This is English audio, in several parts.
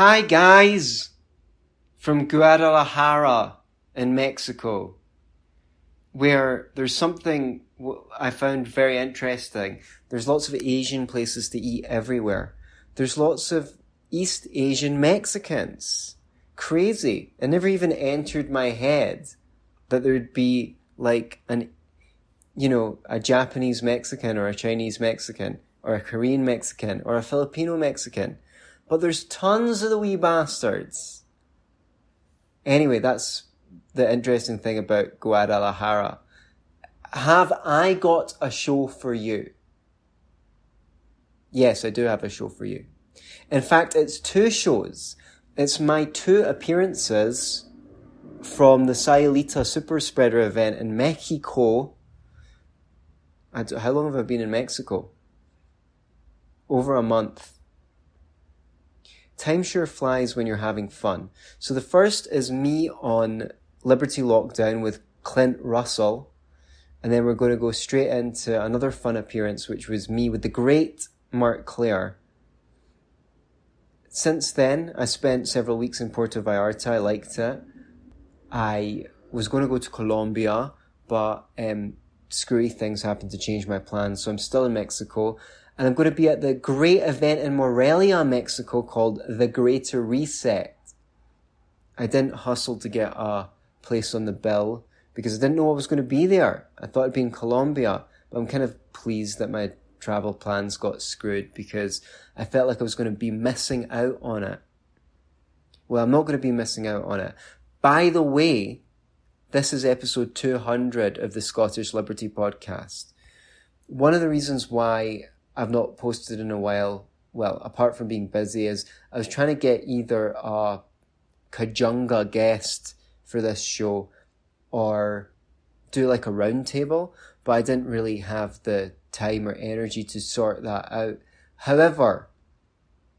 Hi, guys, from Guadalajara in Mexico, where there's something I found very interesting. There's lots of Asian places to eat everywhere. There's lots of East Asian Mexicans. Crazy. It never even entered my head that there'd be like an, you know, a Japanese Mexican or a Chinese Mexican or a Korean Mexican or a Filipino Mexican. But there's tons of the wee bastards. Anyway, that's the interesting thing about Guadalajara. Have I got a show for you? Yes, I do have a show for you. In fact, it's two shows. It's my two appearances from the Sayulita Super Spreader event in Mexico. How long have I been in Mexico? Over a month. Time sure flies when you're having fun. So the first is me on Liberty Lockdown with Clint Russell. And then we're going to go straight into another fun appearance, which was me with the great Marc Clair. Since then, I spent several weeks in Puerto Vallarta. I liked it. I was going to go to Colombia, but um, screwy things happened to change my plans. So I'm still in Mexico. And I'm going to be at the great event in Morelia, Mexico called The Greater Reset. I didn't hustle to get a place on the bill because I didn't know I was going to be there. I thought it'd be in Colombia, but I'm kind of pleased that my travel plans got screwed because I felt like I was going to be missing out on it. Well, I'm not going to be missing out on it. By the way, this is episode 200 of the Scottish Liberty podcast. One of the reasons why I've not posted in a while, well, apart from being busy, is I was trying to get either a Kajunga guest for this show or do like a roundtable, but I didn't really have the time or energy to sort that out. However,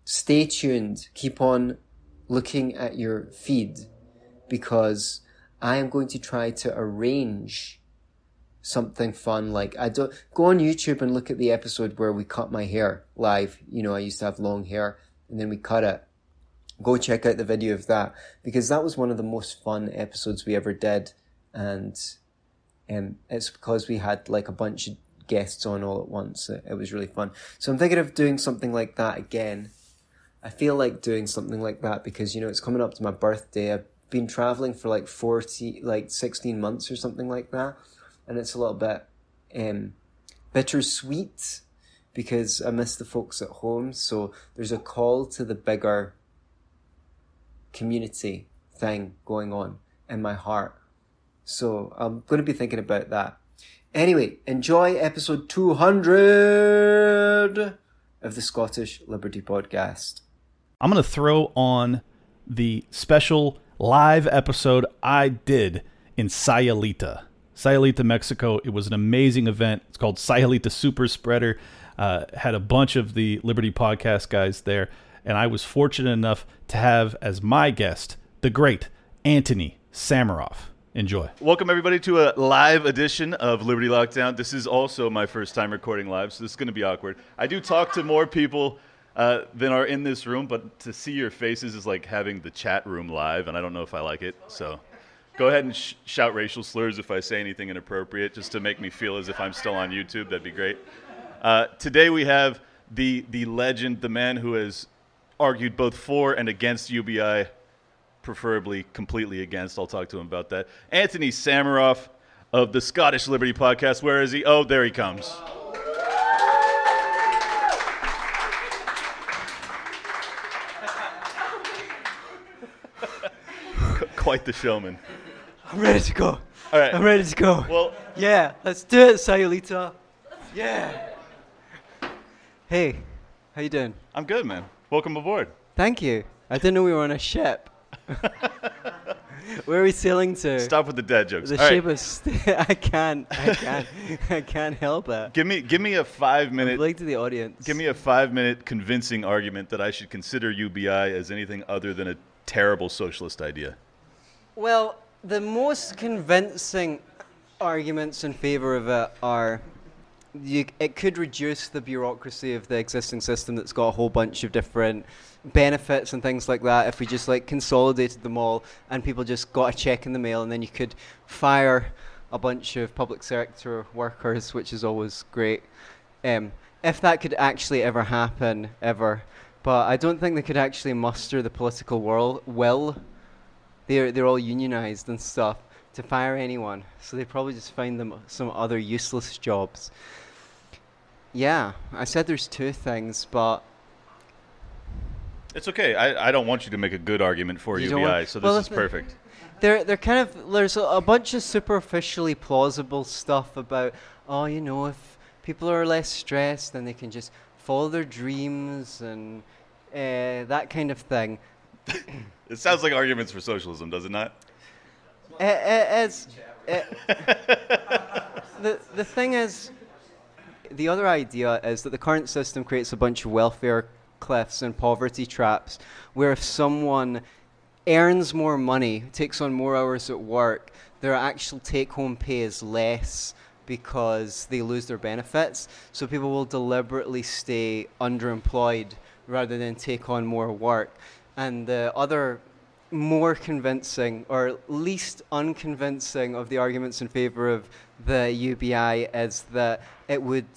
stay tuned. Keep on looking at your feed because I am going to try to arrange something fun. Like I don't go on YouTube and look at the episode where we cut my hair live. You know, I used to have long hair and then we cut it. Go check out the video of that because that was one of the most fun episodes we ever did. And um, it's because we had like a bunch of guests on all at once. It, it was really fun. So I'm thinking of doing something like that again. I feel like doing something like that because, you know, it's coming up to my birthday. I've been traveling for like 40, like 16 months or something like that. And it's a little bit um, bittersweet because I miss the folks at home. So there's a call to the bigger community thing going on in my heart. So I'm going to be thinking about that. Anyway, enjoy episode 200 of the Scottish Liberty Podcast. I'm going to throw on the special live episode I did in Sayulita. Sayulita, Mexico. It was an amazing event. It's called Sayulita Super Spreader. Uh, had a bunch of the Liberty Podcast guys there, and I was fortunate enough to have as my guest the great Anthony Sammeroff. Enjoy. Welcome everybody to a live edition of Liberty Lockdown. This is also my first time recording live, so this is going to be awkward. I do talk to more people uh, than are in this room, but to see your faces is like having the chat room live, and I don't know if I like it. So go ahead and sh- shout racial slurs if I say anything inappropriate, just to make me feel as if I'm still on YouTube. That'd be great. Uh, today we have the the legend, the man who has argued both for and against UBI, preferably completely against. I'll talk to him about that. Anthony Sammeroff of the Scottish Liberty Podcast. Where is he? Oh, there he comes. Quite the showman. I'm ready to go. All right. I'm ready to go. Well, yeah, let's do it, Sayulita. Yeah. Hey, how you doing? I'm good, man. Welcome aboard. Thank you. I didn't know we were on a ship. Where are we sailing to? Stop with the dad jokes. The All right. ship is. St- I can't. I can't. I can't help it. Give me give me a five minute Like to the audience. give me a five minute convincing argument that I should consider UBI as anything other than a terrible socialist idea. Well, the most convincing arguments in favor of it are you, it could reduce the bureaucracy of the existing system that's got a whole bunch of different benefits and things like that. If we just like consolidated them all and people just got a check in the mail and then you could fire a bunch of public sector workers which is always great. Um, if that could actually ever happen ever. But I don't think they could actually muster the political world will they're they're all unionized and stuff to fire anyone so they probably just find them some other useless jobs yeah, I said there's two things, but It's okay. I, I don't want you to make a good argument for You UBI, want- so this well, is perfect. they're they're kind of there's a, a bunch of superficially plausible stuff about oh you know if people are less stressed then they can just follow their dreams and uh, that kind of thing. It sounds like arguments for socialism, does it not? It, the the thing is, the other idea is that the current system creates a bunch of welfare cliffs and poverty traps, where if someone earns more money, takes on more hours at work, their actual take-home pay is less because they lose their benefits. So people will deliberately stay underemployed rather than take on more work. And the other more convincing or least unconvincing of the arguments in favor of the UBI is that it would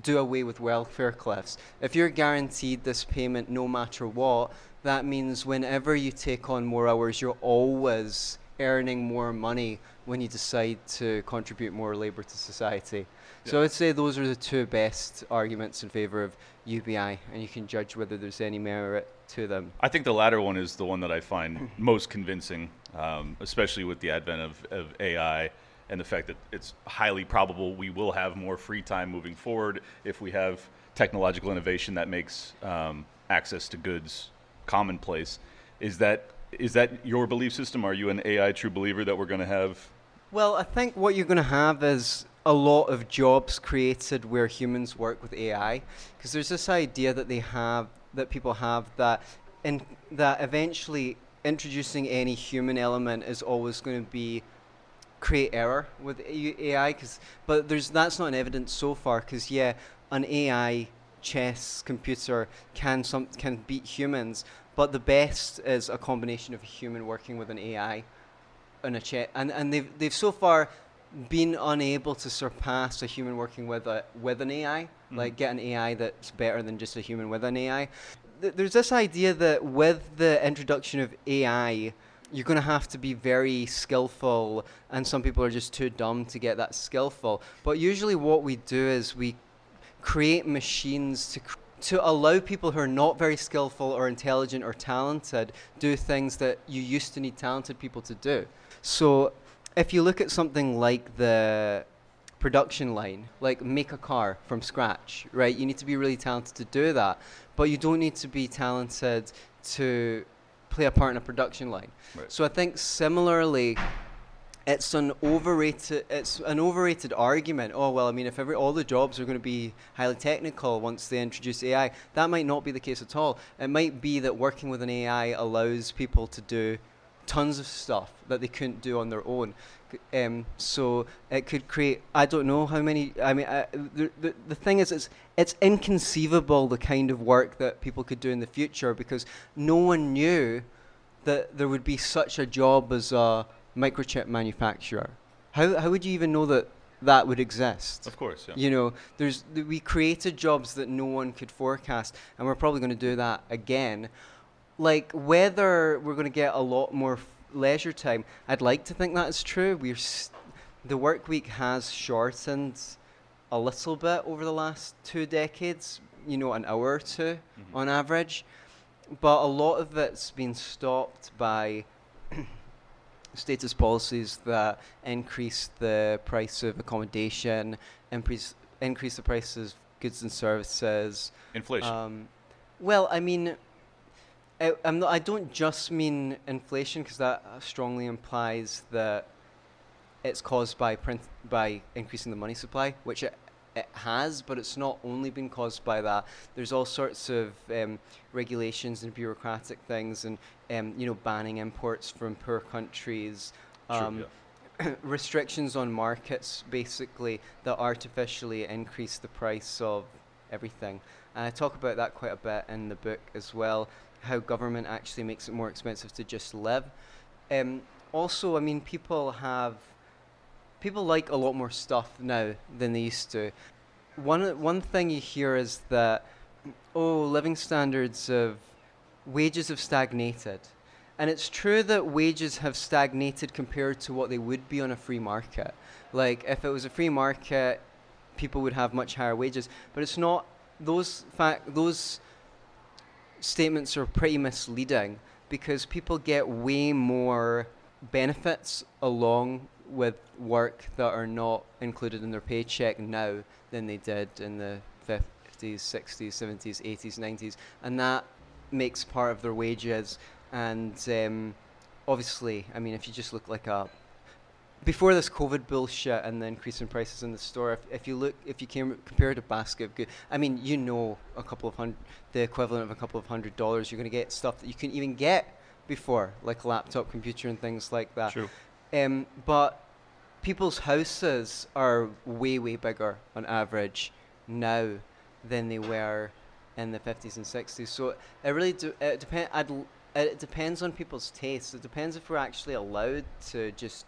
do away with welfare cliffs. If you're guaranteed this payment no matter what, that means whenever you take on more hours, you're always earning more money when you decide to contribute more labor to society. So I'd say those are the two best arguments in favor of UBI, and you can judge whether there's any merit to them. I think the latter one is the one that I find most convincing, um, especially with the advent of, of AI and the fact that it's highly probable we will have more free time moving forward if we have technological innovation that makes um, access to goods commonplace. Is that is that your belief system? Are you an AI true believer that we're going to have? Well, I think what you're going to have is a lot of jobs created where humans work with AI, because there's this idea that they have that people have that in that eventually introducing any human element is always going to be create error with AI cause, but there's that's not an evidence so far because yeah an AI chess computer can some can beat humans but the best is a combination of a human working with an AI on a chess and and they've they've so far been unable to surpass a human working with a with an AI Mm-hmm. like get an AI that's better than just a human with an AI Th- there's this idea that with the introduction of AI you're going to have to be very skillful and some people are just too dumb to get that skillful. But usually what we do is we create machines to to allow people who are not very skillful or intelligent or talented do things that you used to need talented people to do. So if you look at something like the production line, like make a car from scratch, right? You need to be really talented to do that, but you don't need to be talented to play a part in a production line. Right. So I think similarly, it's an overrated it's an overrated argument. Oh well, I mean, if every all the jobs are going to be highly technical once they introduce AI, that might not be the case at all. It might be that working with an AI allows people to do tons of stuff that they couldn't do on their own. Um, so it could create. I don't know how many. I mean, I, the, the the thing is, it's it's inconceivable the kind of work that people could do in the future because no one knew that there would be such a job as a microchip manufacturer. How how would you even know that that would exist? Of course, yeah. You know, there's th- we created jobs that no one could forecast, and we're probably going to do that again. Like whether we're going to get a lot more leisure time, I'd like to think that is true. We're s- the work week has shortened a little bit over the last two decades. You know, an hour or 2 on average, but a lot of it's been stopped by status policies that increase the price of accommodation, increase increase the prices of goods and services. Inflation. Um, well, I mean, I, I'm not, I don't just mean inflation because that uh, strongly implies that it's caused by print by increasing the money supply, which it, it has, but it's not only been caused by that. There's all sorts of um, regulations and bureaucratic things, and um, you know, banning imports from poor countries. True, Um, yeah. restrictions on markets, basically, that artificially increase the price of everything. And I talk about that quite a bit in the book as well, how government actually makes it more expensive to just live. Um, also, I mean, people have people like a lot more stuff now than they used to. One one thing you hear is that oh, living standards of wages have stagnated. And it's true that wages have stagnated compared to what they would be on a free market. Like if it was a free market, people would have much higher wages, but it's not those fact those statements are pretty misleading because people get way more benefits along with work that are not included in their paycheck now than they did in the 50s, 60s, 70s, 80s, 90s. And that makes part of their wages. And um, obviously, I mean, if you just look like a before this COVID bullshit and the increase in prices in the store, if, if you look, if you came, compare it a basket of goods, I mean, you know, a couple of hundred, the equivalent of a couple of hundred dollars, you're going to get stuff that you couldn't even get before, like a laptop computer and things like that. True. Um, but people's houses are way, way bigger on average now than they were in the 50s and 60s. So it really do, it depend. I'd, it depends on people's tastes. It depends if we're actually allowed to just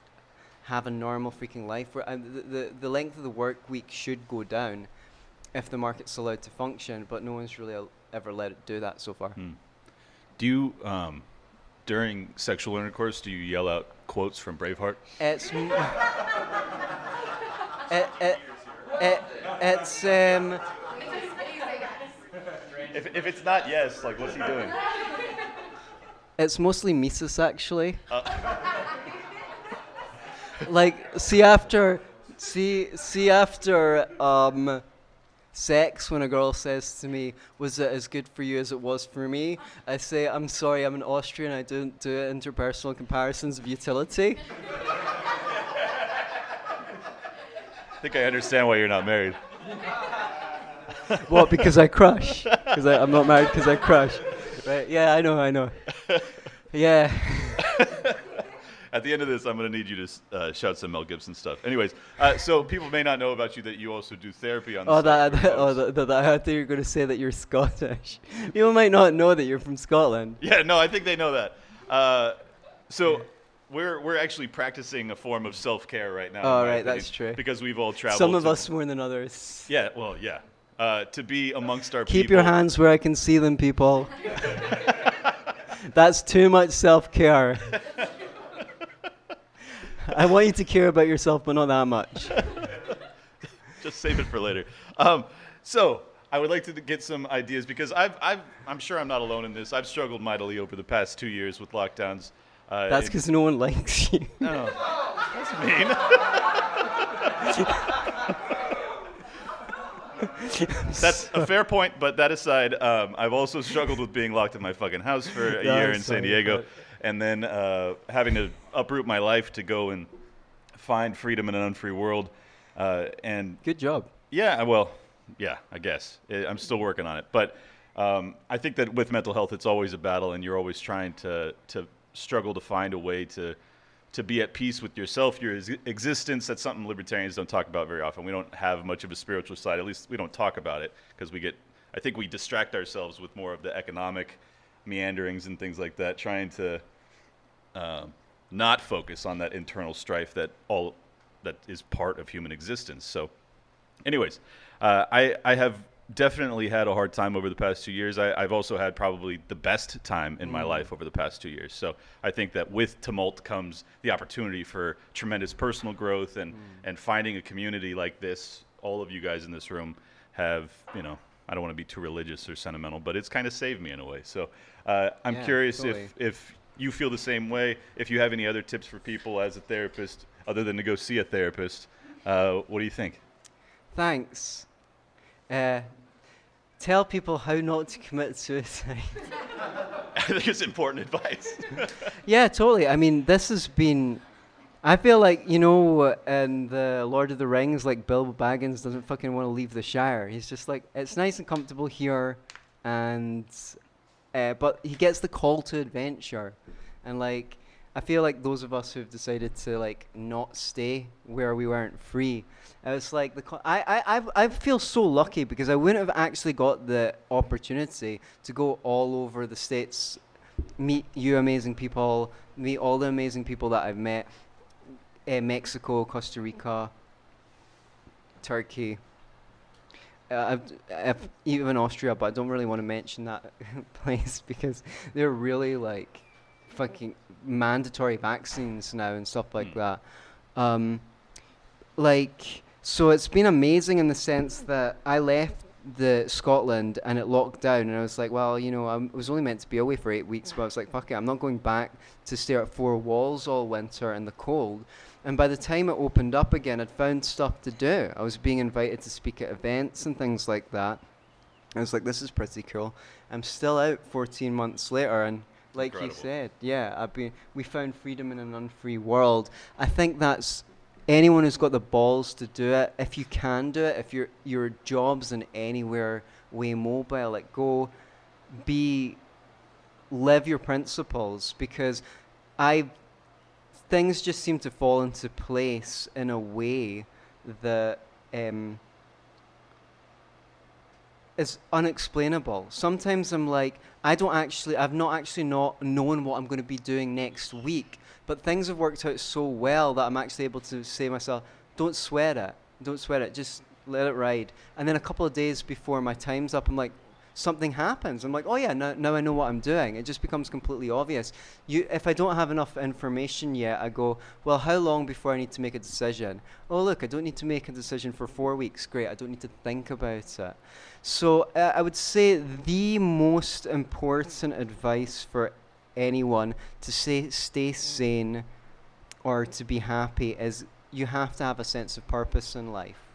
have a normal freaking life. Where uh, the, the the length of the work week should go down if the market's allowed to function. But no one's really al- ever let it do that so far. Hmm. Do you, um, during sexual intercourse, do you yell out quotes from Braveheart? It's m- it, it, it, it's um If, if it's not yes, like what's he doing? it's mostly Mises actually. like see after see see after um sex when a girl says to me was it as good for you as it was for me? I say i'm sorry i'm an austrian. I don't do interpersonal comparisons of utility. I think I understand why you're not married. what because i crush? Because i'm not married because i crush. Right yeah i know i know. Yeah At the end of this, I'm going to need you to uh, shout some Mel Gibson stuff. Anyways, uh, so people may not know about you that you also do therapy on the Oh, that, that, oh, that, that, I thought you were going to say that you're Scottish. People might not know that you're from Scotland. Yeah, no, I think they know that. Uh, so we're we're actually practicing a form of self care right now. in Oh, right, that's true. Because we've all traveled. Some of us more than others. Yeah, well, yeah. Uh, to be amongst our people. Keep people. your hands where I can see them, people. That's too much self care. I want you to care about yourself, but not that much. Just save it for later. Um, so I would like to get some ideas because I've, I've, I'm sure I'm not alone in this. I've struggled mightily over the past two years with lockdowns. Uh, That's because no one likes you. No, that's mean. that's a fair point, but that aside, um, I've also struggled with being locked in my fucking house for a Yeah, year I'm in San Diego, but- and then uh, having to uproot my life to go and find freedom in an unfree world. Uh, and Good job. yeah, well, yeah, I guess I- I'm still working on it, but um, I think that with mental health, it's always a battle, and you're always trying to to struggle to find a way to to be at peace with yourself, your ex- existence. That's something libertarians don't talk about very often. We don't have much of a spiritual side. At least we don't talk about it because we get. I think we distract ourselves with more of the economic meanderings and things like that, trying to um, not focus on that internal strife that all that is part of human existence. So, anyways, uh, I I have definitely had a hard time over the past two years. I, I've also had probably the best time in my life over the past two years. So I think that with tumult comes the opportunity for tremendous personal growth and and finding a community like this. All of you guys in this room have you know. I don't want to be too religious or sentimental, but it's kind of saved me in a way. So uh, I'm Yeah, curious totally. if if you feel the same way, if you have any other tips for people as a therapist, other than to go see a therapist, uh, what do you think? Thanks. Uh, tell people how not to commit suicide. I think it's important advice. Yeah, totally. I mean, this has been. I feel like you know, in the Lord of the Rings, like Bilbo Baggins doesn't fucking want to leave the Shire. He's just like, it's nice and comfortable here, and uh, but he gets the call to adventure, and like, I feel like those of us who've decided to like not stay where we weren't free. It's like the co- I I I've, I feel so lucky because I wouldn't have actually got the opportunity to go all over the states, meet you amazing people, meet all the amazing people that I've met, uh, Mexico, Costa Rica, Turkey. Uh, I've, I've even Austria, but I don't really want to mention that place because they're really like fucking mandatory vaccines now and stuff like Hmm. that. Um, like, so it's been amazing in the sense that I left the Scotland and it locked down, and I was like, well, you know, I was only meant to be away for eight weeks, but I was like, fuck it, I'm not going back to stare at four walls all winter in the cold. And by the time it opened up again, I'd found stuff to do. I was being invited to speak at events and things like that. I was like, this is pretty cool. I'm still out 14 months later, and like you said, yeah, I've been. We found freedom in an unfree world. I think that's anyone who's got the balls to do it. If you can do it, if your your job's in anywhere way mobile, like go, be, live your principles because I things just seem to fall into place in a way that um, is unexplainable. Sometimes I'm like, I don't actually, I've not actually not known what I'm going to be doing next week, but things have worked out so well that I'm actually able to say to myself, don't sweat it, don't sweat it, just let it ride. And then a couple of days before my time's up, I'm like, something happens. I'm like, oh yeah, now, now I know what I'm doing. It just becomes completely obvious. You, if I don't have enough information yet, I go, well, how long before I need to make a decision? Oh look, I don't need to make a decision for four weeks. Great, I don't need to think about it. So uh, I would say the most important advice for anyone to say stay sane or to be happy is you have to have a sense of purpose in life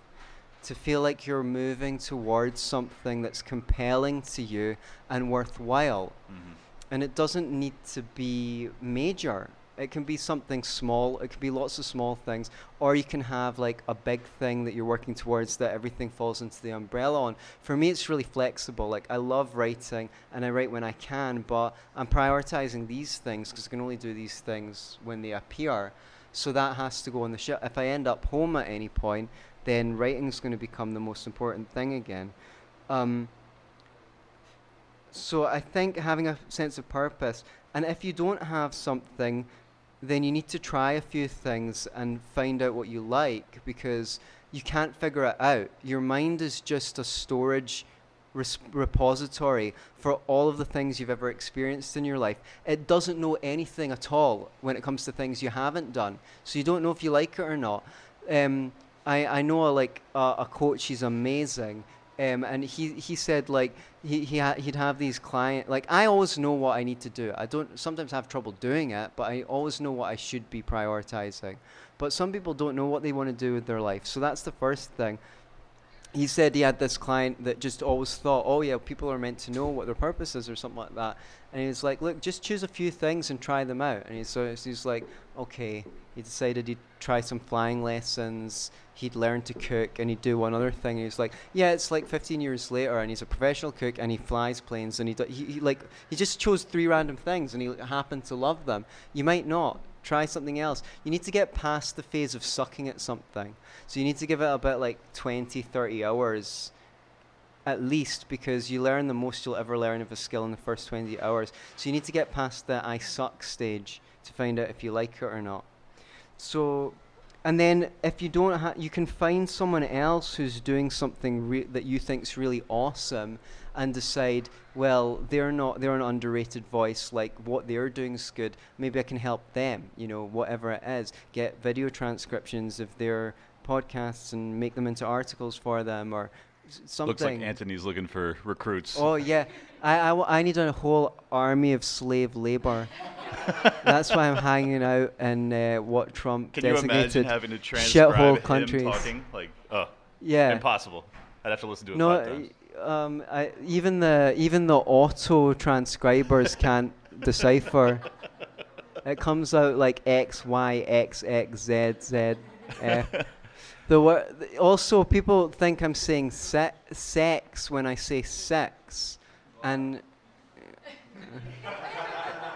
to feel like you're moving towards something that's compelling to you and worthwhile. Mhm. And it doesn't need to be major. It can be something small, it can be lots of small things, or you can have like a big thing that you're working towards that everything falls into the umbrella on. For me, it's really flexible. Like, I love writing and I write when I can, but I'm prioritizing these things because I can only do these things when they appear. So that has to go on the shelf. If I end up home at any point, then writing's going to become the most important thing again. Um, so I think having a sense of purpose, and if you don't have something, then you need to try a few things and find out what you like because you can't figure it out. Your mind is just a storage repository for all of the things you've ever experienced in your life. It doesn't know anything at all when it comes to things you haven't done. So you don't know if you like it or not. Um, I, I know a, like uh, a coach, he's amazing. Um, and he, he said like he, he ha- he'd have these client like I always know what I need to do. I don't sometimes have trouble doing it, but I always know what I should be prioritizing. But some people don't know what they want to do with their life. So that's the first thing. He said he had this client that just always thought, oh yeah, people are meant to know what their purpose is or something like that. And he was like, look, just choose a few things and try them out. And he, so he's like, okay. He decided he'd try some flying lessons. He'd learn to cook, and he'd do one other thing. He was like, yeah, it's like 15 years later, and he's a professional cook, and he flies planes, and he, do, he, he like he just chose three random things, and he happened to love them. You might not try something else. You need to get past the phase of sucking at something. So you need to give it about like 20, 30 hours at least because you learn the most you'll ever learn of a skill in the first 20 hours. So you need to get past the I suck stage to find out if you like it or not. So, and then if you don't have, you can find someone else who's doing something re- that you think's really awesome and decide, well, they're not, they're an underrated voice, like what they're doing is good. Maybe I can help them, you know, whatever it is. Get video transcriptions of their podcasts and make them into articles for them or something. Looks like Anthony's looking for recruits. Oh yeah, I, I, w- I need a whole army of slave labor. That's why I'm hanging out in uh, what Trump Can designated having to transcribe shithole him countries. talking? Like, oh, Yeah. impossible. I'd have to listen to it No, uh, um, I, even the even the auto transcribers can't decipher. It comes out like X Y X X Z Z F. The wor- also people think I'm saying se- sex when I say sex, and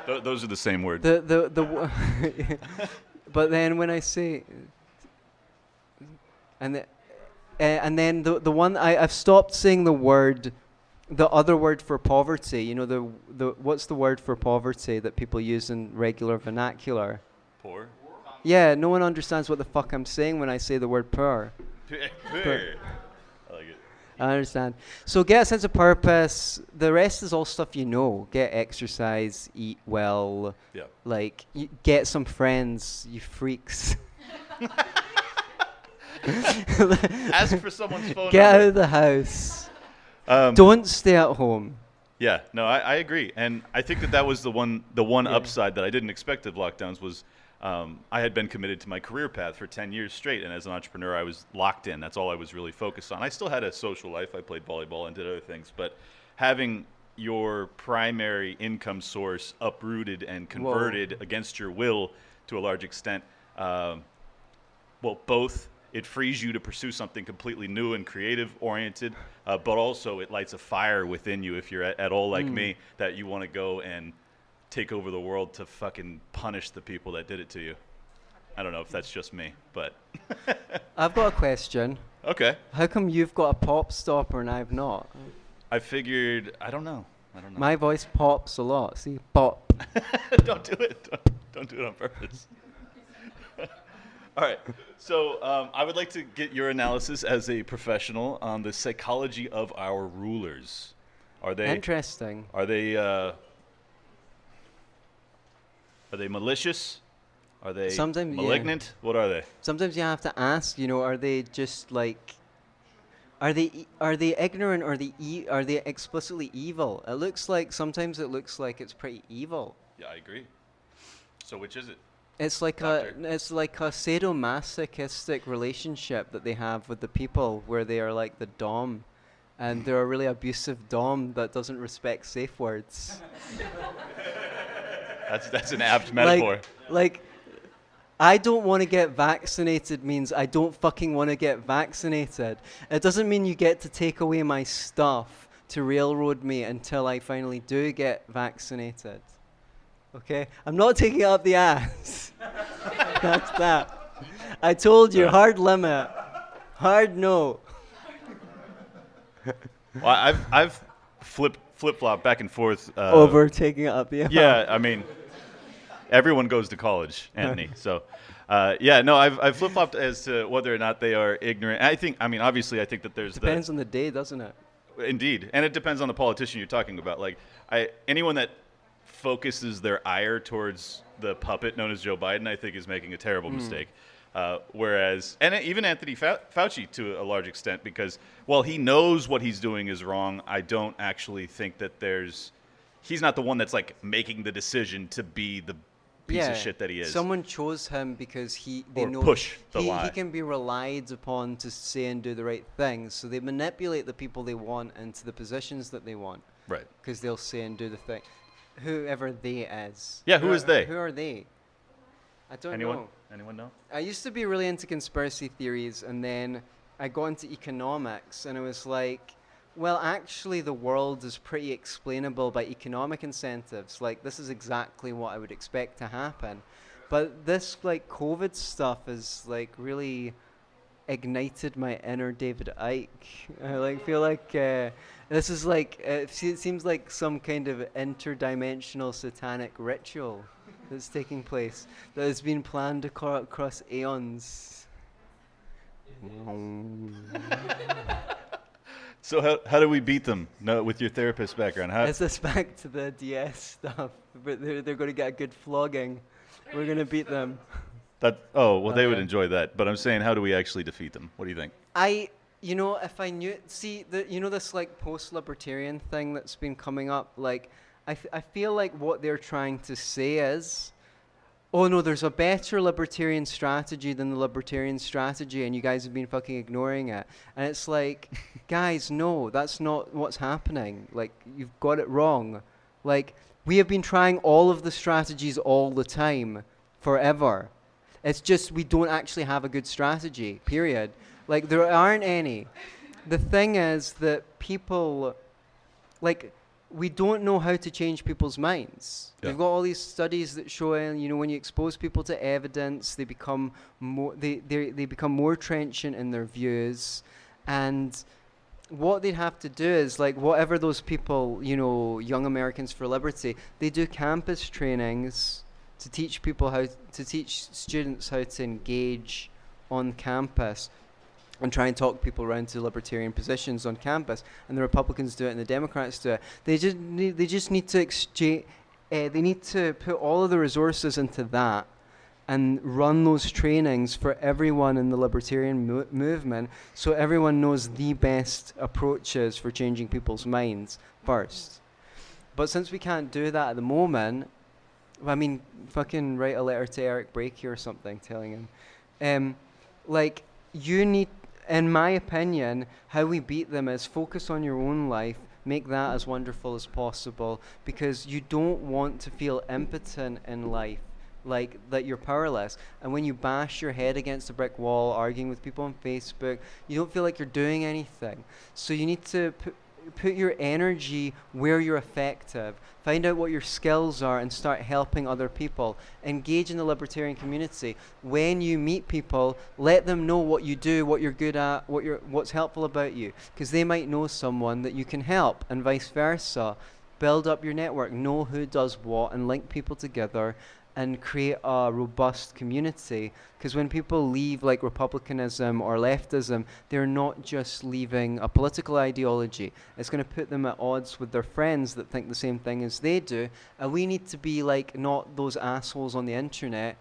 Th- those are the same words. the the the. w- but then when I say, and the, uh, and then the the one I I've stopped saying the word, the other word for poverty. You know the the what's the word for poverty that people use in regular vernacular? Poor. Yeah, no one understands what the fuck I'm saying when I say the word poor. I like it. I understand. So get a sense of purpose. The rest is all stuff you know. Get exercise, eat well, Yeah. like y- get some friends, you freaks. Ask for someone's phone Get out of the house. Um, Don't stay at home. Yeah, no, I, I agree, and I think that that was the one the one Yeah. upside that I didn't expect of lockdowns was um, I had been committed to my career path for ten years straight, and as an entrepreneur, I was locked in. That's all I was really focused on. I still had a social life. I played volleyball and did other things, but having your primary income source uprooted and Whoa. converted against your will to a large extent. Um, well, both it frees you to pursue something completely new and creative oriented, uh, but also it lights a fire within you if you're at, at all like me that you want to go and take over the world to fucking punish the people that did it to you. I don't know if that's just me, but I've got a question. okay. How come you've got a pop stopper and I've not? I figured I don't know. I don't know. My voice pops a lot. See, pop. don't do it. Don't, don't do it on purpose. All right. So um, I would like to get your analysis as a professional on the psychology of our rulers. Are they Interesting. are they uh, are they malicious? Are they Sometimes, yeah. malignant? What are they? Sometimes you have to ask. You know, are they just like? Are they are they ignorant? Or are they e- are they explicitly evil? It looks like sometimes it looks like it's pretty evil. Yeah, I agree. So which is it? It's like Doctor. a it's like a sadomasochistic relationship that they have with the people, where they are like the dom, and they're a really abusive dom that doesn't respect safe words. That's that's an apt metaphor. Like, like, I don't want to get vaccinated means I don't fucking want to get vaccinated. It doesn't mean you get to take away my stuff to railroad me until I finally do get vaccinated. Okay? I'm not taking it up the ass. That's that. I told you, hard limit. Hard no. well, I've I've flip flip flop back and forth uh, Over taking it up the ass. Yeah, I mean, everyone goes to college, Anthony. so, uh, yeah, no, I've, I've flip flopped as to whether or not they are ignorant. I think, I mean, obviously, I think that there's Depends on the day, doesn't it? indeed, and it depends on the politician you're talking about. Like, I anyone that focuses their ire towards the puppet known as Joe Biden, I think, is making a terrible mistake. Uh, whereas, and even Anthony Fau- Fauci to a large extent, because while he knows what he's doing is wrong, I don't actually think that there's. He's not the one that's like making the decision to be the piece of shit that he is. Someone chose him because he they Or know push the he, he can be relied upon to say and do the right things. So they manipulate the people they want into the positions that they want right. because they'll say and do the thing. Whoever they is. Yeah, who are- they? Who are they? I don't Anyone? know. Anyone know? I used to be really into conspiracy theories, and then I got into economics, and it was like, well, actually, the world is pretty explainable by economic incentives. Like, this is exactly what I would expect to happen. But this, like, COVID stuff is, like, really ignited my inner David Icke. I, like, feel like uh, this is, like, uh, it seems like some kind of interdimensional satanic ritual that's taking place that has been planned across aeons. So how, how do we beat them? No, with your therapist background, how? Is this back to the DS stuff? But they're, they're going to get a good flogging. We're going to beat them. That oh well, they would enjoy that. But I'm saying, how do we actually defeat them? What do you think? I, you know, if I knew, see, the, you know, this like post-libertarian thing that's been coming up. Like, I, f- I feel like what they're trying to say is, oh no, there's a better libertarian strategy than the libertarian strategy, and you guys have been fucking ignoring it. And it's like, guys, no, that's not what's happening. Like, you've got it wrong. Like, we have been trying all of the strategies all the time, forever. It's just we don't actually have a good strategy, period. Like, there aren't any. The thing is that people, like, we don't know how to change people's minds. Yeah. We've got all these studies that show, you know, when you expose people to evidence, they become more they they they become more trenchant in their views, and what they'd have to do is like whatever those people, you know, young Americans for Liberty, they do campus trainings to teach people how to teach students how to engage on campus and try and talk people around to libertarian positions on campus. And the Republicans do it, and the Democrats do it. They just need, they just need to exchange. Uh, they need to put all of the resources into that and run those trainings for everyone in the libertarian mo- movement so everyone knows the best approaches for changing people's minds first. But since we can't do that at the moment, I mean, fucking write a letter to Eric Brakey or something telling him. Um, like, you need, in my opinion, how we beat them is focus on your own life, make that as wonderful as possible, because you don't want to feel impotent in life, like that you're powerless. And when you bash your head against a brick wall, arguing with people on Facebook, you don't feel like you're doing anything. So you need to put put your energy where you're effective. Find out what your skills are and start helping other people. Engage in the libertarian community. When you meet people, let them know what you do, what you're good at, what you're, what's helpful about you, because they might know someone that you can help, and vice versa. Build up your network, know who does what, and link people together and create a robust community. Because when people leave like republicanism or leftism, they're not just leaving a political ideology. It's going to put them at odds with their friends that think the same thing as they do. And we need to be like not those assholes on the internet.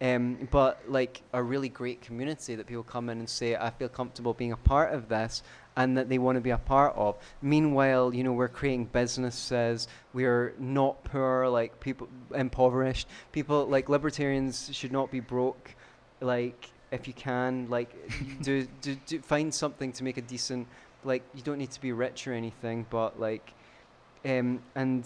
Um, but like a really great community that people come in and say, I feel comfortable being a part of this, and that they want to be a part of. Meanwhile, you know, we're creating businesses. We're not poor, like people impoverished. People like libertarians should not be broke. Like if you can, like do, do do find something to make a decent. Like you don't need to be rich or anything, but like, um, and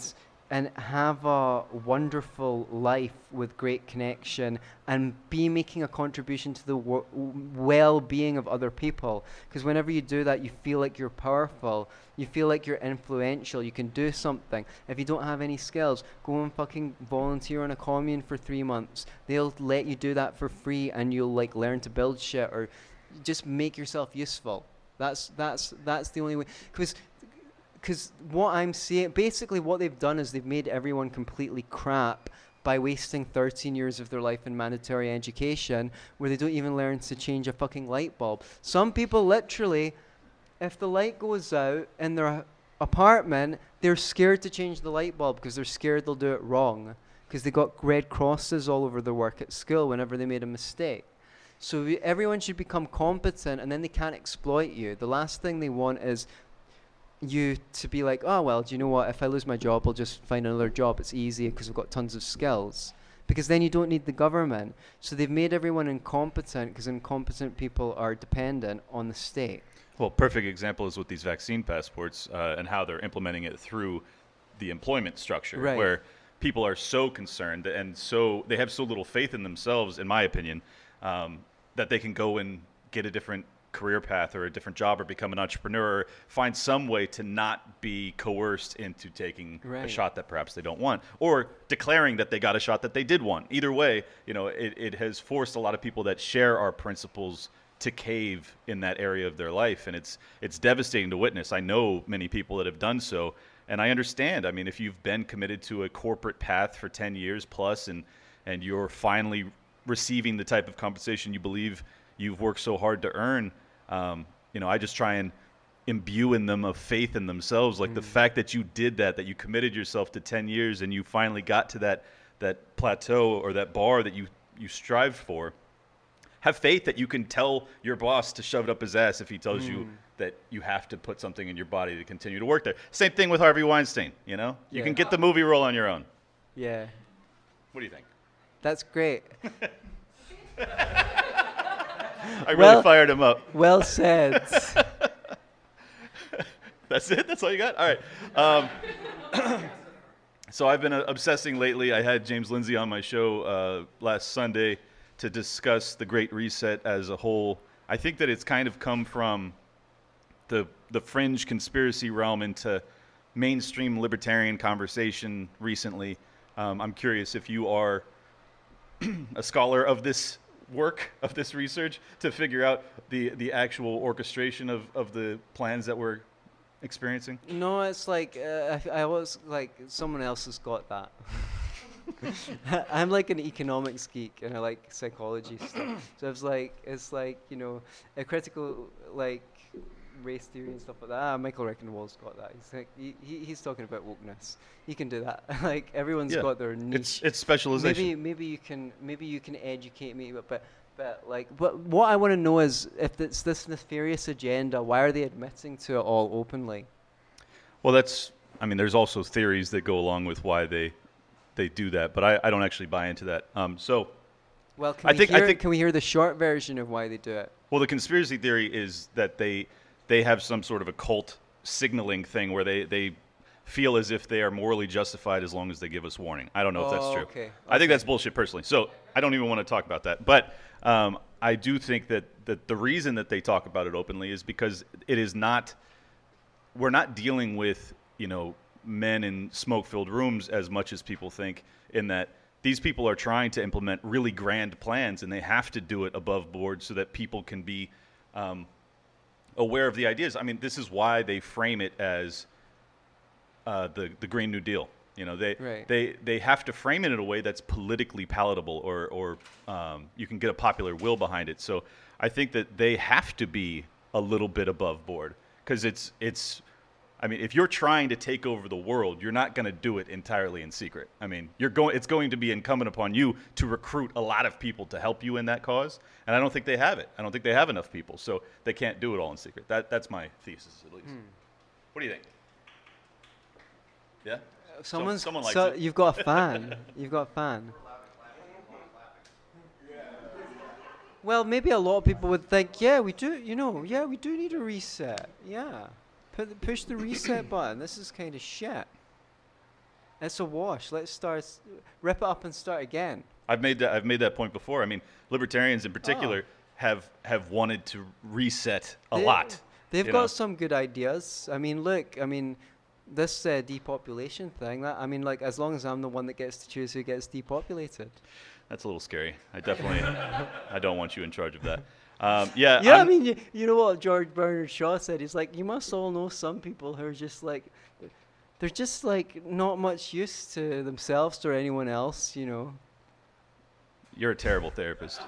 and have a wonderful life with great connection and be making a contribution to the wo- well-being of other people. Because whenever you do that you feel like you're powerful. You feel like you're influential. You can do something. If you don't have any skills go and fucking volunteer on a commune for three months. They'll let you do that for free and you'll like learn to build shit or just make yourself useful. That's that's that's the only way. Because because what I'm seeing, basically, what they've done is they've made everyone completely crap by wasting 13 years of their life in mandatory education where they don't even learn to change a fucking light bulb. Some people literally, if the light goes out in their apartment, they're scared to change the light bulb because they're scared they'll do it wrong because they got red crosses all over their work at school whenever they made a mistake. So everyone should become competent and then they can't exploit you. The last thing they want is you to be like, oh well, do you know what? If I lose my job, I'll just find another job. It's easier because I've got tons of skills. Because then you don't need the government. So they've made everyone incompetent because incompetent people are dependent on the state. Well, perfect example is with these vaccine passports uh, and how they're implementing it through the employment structure, Right. where people are so concerned and so they have so little faith in themselves, in my opinion, um, that they can go and get a different career path or a different job or become an entrepreneur find some way to not be coerced into taking a shot that perhaps they don't want or declaring that they got a shot that they did want. Either way you know it, it has forced a lot of people that share our principles to cave in that area of their life. And it's it's devastating to witness. I know many people that have done so. And i understand. I mean if you've been committed to a corporate path for 10 years plus and and you're finally receiving the type of compensation you believe you've worked so hard to earn um, you know i just try and imbue in them of faith in themselves like the fact that you did that that you committed yourself to 10 years and you finally got to that that plateau or that bar that you you strived for have faith that you can tell your boss to shove it up his ass if he tells you that you have to put something in your body to continue to work there. Same thing with Harvey Weinstein, you know? You can get the movie role on your own. Yeah, What do you think? that's great. I really Well- fired him up. Well said. That's it? That's all you got? All right. Um, so I've been uh, obsessing lately. I had James Lindsay on my show uh, last Sunday to discuss the Great Reset as a whole. I think that it's kind of come from the the fringe conspiracy realm into mainstream libertarian conversation recently. Um, I'm curious if you are a scholar of this work, of this research, to figure out the, the actual orchestration of, of the plans that we're experiencing. No, it's like uh, I, I was like someone else has got that. I'm like an economics geek and I like psychology stuff. So it's like it's like you know a critical like race theory and stuff like that. Ah, Michael Rectenwald's got that. He's like he, he he's talking about wokeness. He can do that. like everyone's Yeah. got their niche. It's, it's specialization. Maybe maybe you can maybe you can educate me, but but, but like but what I want to know is if it's this nefarious agenda, why are they admitting to it all openly? Well, that's. I mean, there's also theories that go along with why they they do that, but I, I don't actually buy into that. Um, so, Well, can I we think- I think- can we hear the short version of why they do it? well, the conspiracy theory is that they they have some sort of a cult signaling thing where they they feel as if they are morally justified as long as they give us warning. I don't know if that's Oh, true. okay, I think that's bullshit personally. So I don't even want to talk about that. But um, I do think that, that the reason that they talk about it openly is because it is not we're not dealing with you know men in smoke-filled rooms as much as people think in that these people are trying to implement really grand plans and they have to do it above board so that people can be um, aware of the ideas. I mean this is why they frame it as uh, the, the green new deal. You know they, Right. they, they have to frame it in a way that's politically palatable or, or um, you can get a popular will behind it. So i think that they have to be a little bit above board because it's it's I mean, if you're trying to take over the world, you're not going to do it entirely in secret. I mean, you're going. It's going to be incumbent upon you to recruit a lot of people to help you in that cause, and I don't think they have it. I don't think they have enough people, so they can't do it all in secret. That that's my thesis, at least. Hmm. What do you think? Yeah. Uh, someone's someone likes so it. you've got a fan. you've got a fan. Well, maybe a lot of people would think, yeah, we do, you know, yeah, we do need a reset. Yeah. Put, push the reset button. This is kind of shit. It's a wash. Let's start, rip it up and start again. I've made that. I've made that point before. I mean, libertarians in particular have have wanted to reset a They- lot. They've got know? some good ideas. I mean, look, I mean, this uh, depopulation thing, that, I mean, like, as long as I'm the one that gets to choose who gets depopulated. That's a little scary. I definitely. I don't want you in charge of that. Um, yeah. Yeah, i I'm- mean, you, you know what George Bernard Shaw said? He's like, you must all know some people who are just like, they're just like not much use to themselves or anyone else, you know. You're a terrible therapist.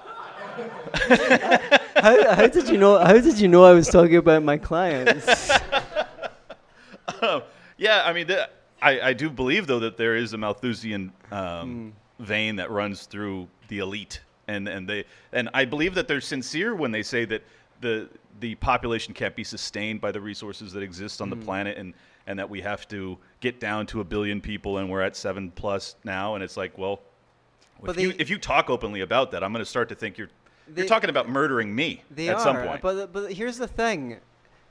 How, how did you know? How did you know I was talking about my clients? Yeah, I mean, th- I, I do believe though that there is a Malthusian um, vein that runs through the elite, and and they and I believe that they're sincere when they say that the the population can't be sustained by the resources that exist on the mm. planet, and and that we have to get down to a billion people, and we're at seven plus now, and it's like, well, if you if you talk openly about that, I'm going to start to think you're They- you're talking about murdering me They at are, some point. but but here's the thing,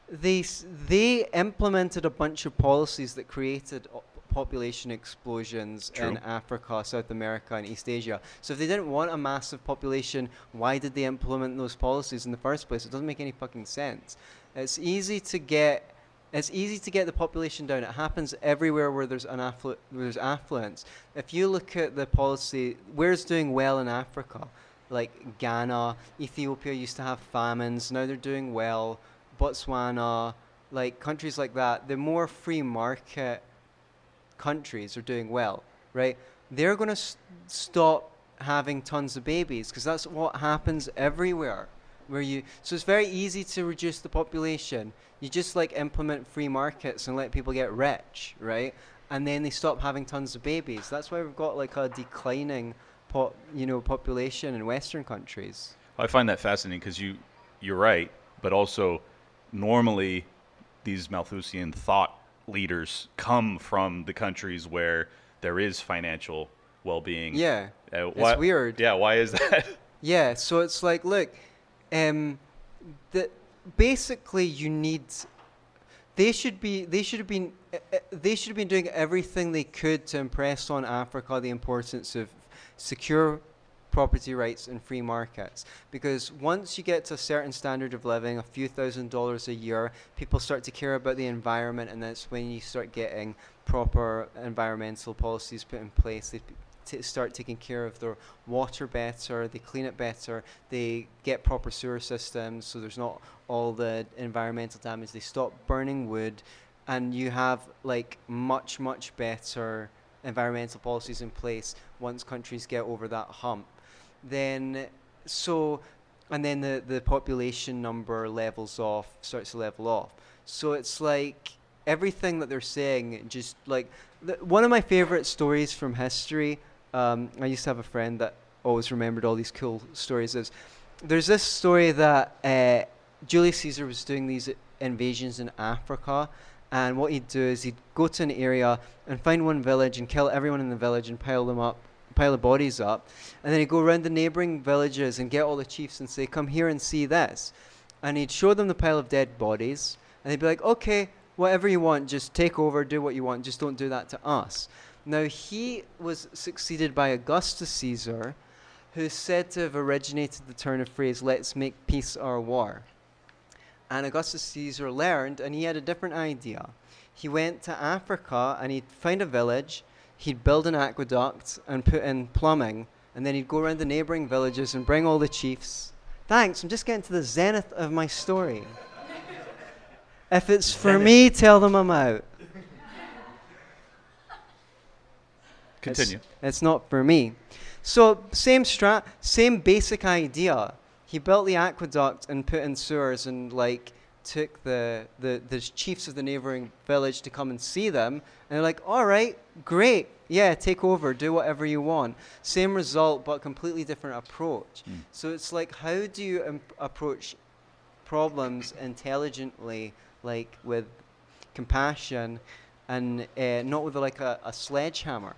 they they implemented a bunch of policies that created population explosions in Africa, South America, and East Asia. So if they didn't want a massive population, why did they implement those policies in the first place? It doesn't make any fucking sense. It's easy to get. It's easy to get the population down. It happens everywhere where there's an afflu- where there's affluence. If you look at the policy, where's doing well in Africa? Like Ghana, Ethiopia used to have famines. Now they're doing well. Botswana, like countries like that, the more free market countries are doing well, right? They're going to stop having tons of babies because that's what happens everywhere. Where you so it's very easy to reduce the population. You just like implement free markets and let people get rich, right? And then they stop having tons of babies. That's why we've got like a declining pop, you know, population in Western countries. I find that fascinating because you you're right, but also normally these Malthusian thought leaders come from the countries where there is financial well-being. Yeah, Uh, it's weird. Yeah, why is that? Yeah, so it's like, look, um, the basically you need. They should be. They should have been. Uh, uh, they should have been doing everything they could to impress on Africa the importance of secure property rights and free markets. Because once you get to a certain standard of living, a few thousand dollars a year, people start to care about the environment, and that's when you start getting proper environmental policies put in place. They t- start taking care of their water better, they clean it better, they get proper sewer systems so there's not all the environmental damage, they stop burning wood, and you have like much, much better environmental policies in place once countries get over that hump. Then, so, and then the, the population number levels off, starts to level off. So it's like everything that they're saying, just like, the, one of my favorite stories from history um, I used to have a friend that always remembered all these cool stories. Is there's this story that uh, Julius Caesar was doing these invasions in Africa, and what he'd do is he'd go to an area and find one village and kill everyone in the village and pile them up, pile of bodies up, and then he'd go around the neighboring villages and get all the chiefs and say, "Come here and see this," and he'd show them the pile of dead bodies, and they'd be like, "Okay." Whatever you want, just take over, do what you want, just don't do that to us. Now, he was succeeded by Augustus Caesar, who is said to have originated the turn of phrase, let's make peace our war. And Augustus Caesar learned, and he had a different idea. He went to Africa and he'd find a village, he'd build an aqueduct and put in plumbing, and then he'd go around the neighboring villages and bring all the chiefs. Thanks, I'm just getting to the zenith of my story. if it's for me, tell them I'm out. Continue. It's, it's not for me. So same strat, same basic idea. He built the aqueduct and put in sewers and like took the, the, the chiefs of the neighboring village to come and see them. And they're like, all right, great. Yeah, take over, do whatever you want. Same result, but completely different approach. Mm. So it's like, how do you Im- approach problems intelligently, like with compassion and uh, not with like a, a sledgehammer?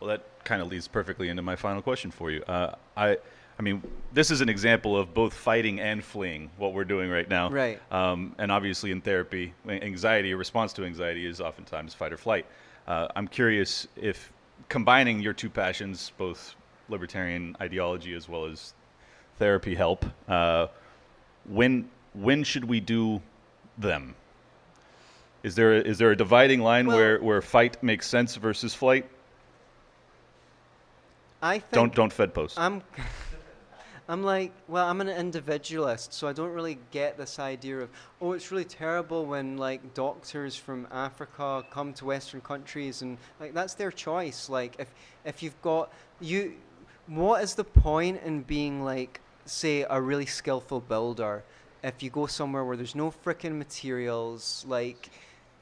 Well, that kind of leads perfectly into my final question for you. Uh, I, I mean, this is an example of both fighting and fleeing. What we're doing right now, Right. Um, and obviously, in therapy, anxiety, a response to anxiety, is oftentimes fight or flight. Uh, I'm curious if combining your two passions, both libertarian ideology as well as therapy, help. Uh, when when should we do them? Is there a, is there a dividing line Well- where, where fight makes sense versus flight? I think Don't don't fed post. I'm I'm like, well, I'm an individualist, so I don't really get this idea of, oh, it's really terrible when like doctors from Africa come to Western countries and like that's their choice. Like if if you've got you what is the point in being like say a really skillful builder if you go somewhere where there's no frickin' materials, like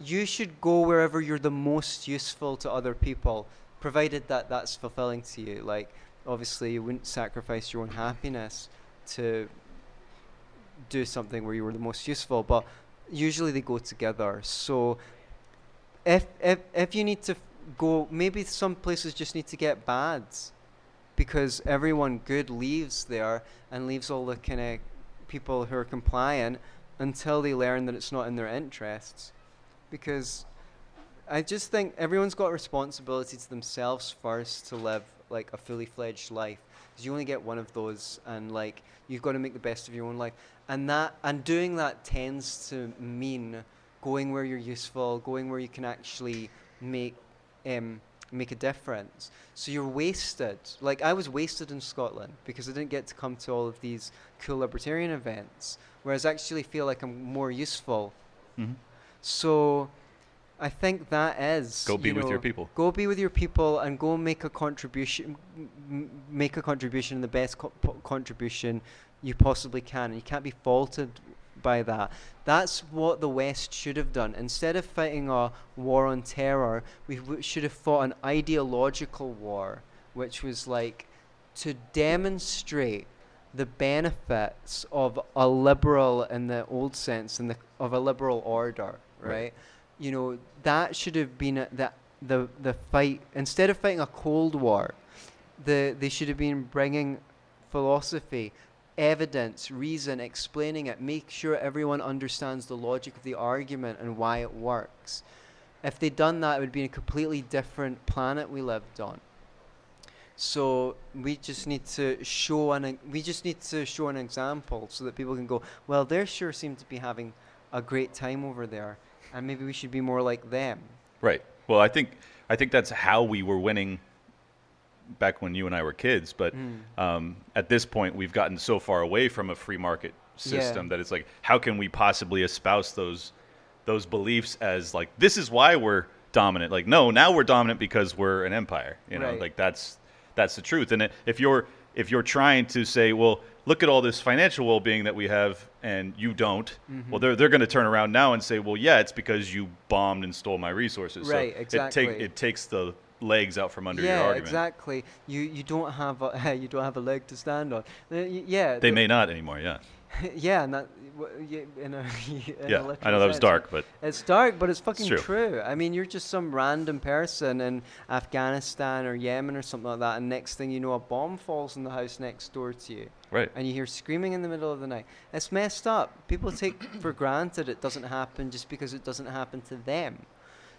you should go wherever you're the most useful to other people, provided that that's fulfilling to you. Like obviously you wouldn't sacrifice your own happiness to do something where you were the most useful, but usually they go together. So if if if you need to go, maybe some places just need to get bads because everyone good leaves there and leaves all the kind of people who are compliant until they learn that it's not in their interests. Because I just think everyone's got a responsibility to themselves first to live like a fully fledged life. Because you only get one of those, and like you've got to make the best of your own life. And that and doing that tends to mean going where you're useful, going where you can actually make um, make a difference. So you're wasted. Like I was wasted in Scotland because I didn't get to come to all of these cool libertarian events, whereas I actually feel like I'm more useful. Mhm. So I think that is Go be you with your people. Go be with your people and go make a contribution. m- make a contribution, the best co- contribution you possibly can. And you can't be faulted by that. That's what the West should have done. Instead of fighting a war on terror, we w- should have fought an ideological war, which was like to demonstrate the benefits of a liberal in the old sense and the, of a liberal order, right? Right. You know, that should have been a, the, the, the fight. Instead of fighting a Cold War, the, they should have been bringing philosophy, evidence, reason, explaining it, make sure everyone understands the logic of the argument and why it works. If they'd done that, it would be a completely different planet we lived on. So we just need to show an we just need to show an example so that people can go, well, they sure seem to be having a great time over there, and maybe we should be more like them. Right. Well, I think I think that's how we were winning back when you and I were kids. But um, at this point, we've gotten so far away from a free market system Yeah. that it's like, how can we possibly espouse those those beliefs as like this is why we're dominant? Like, no, now we're dominant because we're an empire. You know, Right. like that's that's the truth. And if you're if you're trying to say, well, look at all this financial well-being that we have, and you don't, Mm-hmm. well, they're they're going to turn around now and say, well, yeah, it's because you bombed and stole my resources. So Right, It, exactly. take, it takes the legs out from under yeah, your argument. Yeah, exactly. You you don't have a you don't have a leg to stand on. Uh, Yeah, They the- may not anymore. Yeah. yeah, and that w- y- in a, in Yeah. I know that was dark, but It's dark, but it's fucking true. true. I mean, you're just some random person in Afghanistan or Yemen or something like that, and next thing you know, a bomb falls in the house next door to you, right. and you hear screaming in the middle of the night. It's messed up. People take for granted it doesn't happen just because it doesn't happen to them.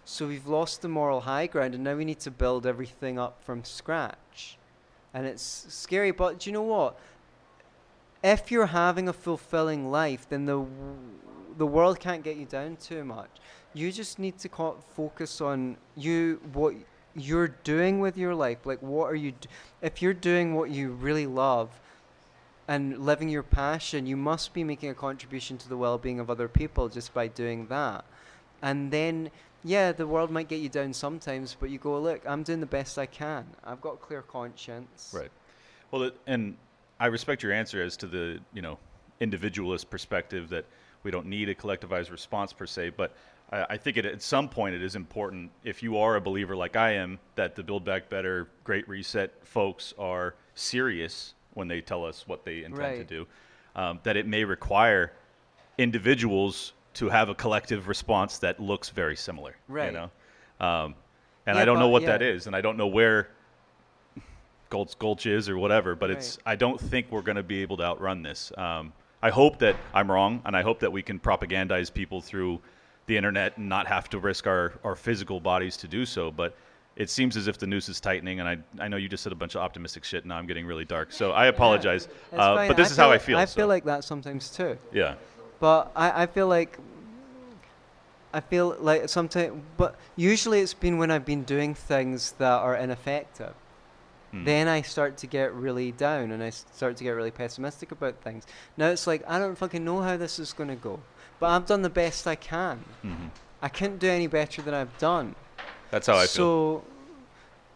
So we've lost the moral high ground, and now we need to build everything up from scratch. And it's scary, but do you know what? If you're having a fulfilling life, then the the world can't get you down too much. You just need to co- focus on you what you're doing with your life. Like, what are you? D- if you're doing what you really love and living your passion, you must be making a contribution to the well-being of other people just by doing that. And then, yeah, the world might get you down sometimes, but you go, look, I'm doing the best I can. I've got a clear conscience. Right. Well, it, and I respect your answer as to the you know individualist perspective that we don't need a collectivized response per se, but I, I think it, at some point it is important if you are a believer like I am that the Build Back Better Great Reset folks are serious when they tell us what they intend Right. to do. Um, that it may require individuals to have a collective response that looks very similar. Right. You know, um, and Yeah, I don't know what that yeah. is, and I don't know where Gulch, Gulch is or whatever, but it's I don't think we're going to be able to outrun this. Um, I hope that I'm wrong, and I hope that we can propagandize people through the internet and not have to risk our, our physical bodies to do so. But it seems as if the noose is tightening, and I, I know you just said a bunch of optimistic shit. Now I'm getting really dark, so I apologize. It's Uh, but this is how I feel- feel. I so, feel like that sometimes too. yeah, But I, I feel like I feel like sometimes, but usually it's been when I've been doing things that are ineffective. Hmm. Then I start to get really down and I start to get really pessimistic about things. Now it's like I don't fucking know how this is going to go, but I've done the best I can. Mhm. I can't do any better than I've done. that's how I feel. so,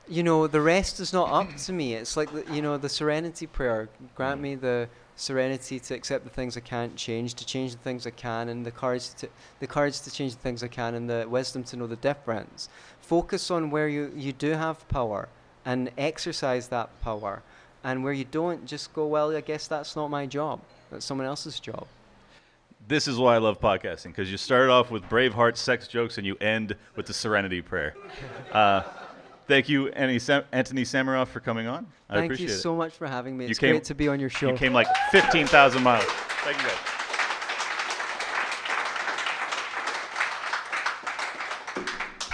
you know, the rest is not up to me. It's like the, you know the serenity prayer. Grant me the serenity to accept the things I can't change, to change the things I can, and the courage to the courage to change the things I can, and the wisdom to know the difference. Focus on where you you do have power and exercise that power, and where you don't, just go. Well, I guess that's not my job. That's someone else's job. This is why I love podcasting because you start off with Braveheart sex jokes and you end with the Serenity Prayer. Uh, thank you, Anthony, Sam- Sammeroff, for coming on. I Thank appreciate you so much for having me. You It's came- great to be on your show. You came like 15,000 miles. Thank you, guys.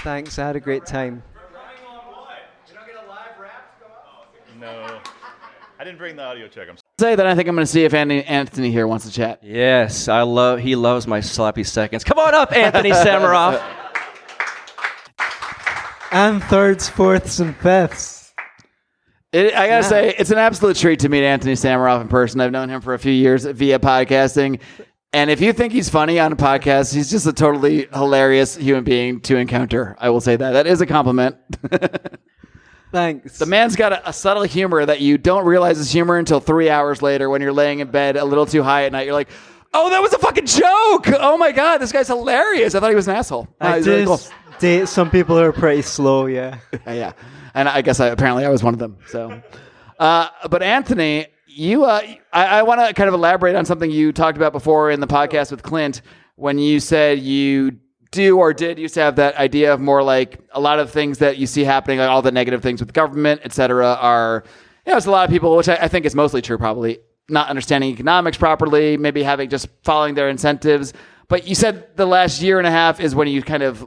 Thanks. I had a great time. No, I didn't bring the audio check. I'm sorry. Say that I think I'm going to see if Anthony, Anthony here wants to chat. Yes, I love. He loves my sloppy seconds. Come on up, Anthony Sammeroff. And thirds, fourths, and fifths. It, I gotta Yeah. say, it's an absolute treat to meet Anthony Sammeroff in person. I've known him for a few years via podcasting. And if you think he's funny on a podcast, he's just a totally hilarious human being to encounter. I will say that. That is a compliment. Thanks. the man's got a, a subtle humor that you don't realize is humor until three hours later when you're laying in bed a little too high at night. You're like, oh, that was a fucking joke. Oh my God, this guy's hilarious. I thought he was an asshole. Uh, I do really cool. date some people who are pretty slow, yeah. Yeah, and I guess I, apparently I was one of them. So, uh, but Anthony, you, uh, I, I want to kind of elaborate on something you talked about before in the podcast with Clint when you said you do or did used to have that idea of more like a lot of things that you see happening, like all the negative things with government, et cetera, are you know, it's a lot of people, which I, I think is mostly true, probably not understanding economics properly, maybe having just following their incentives. But you said the last year and a half is when you kind of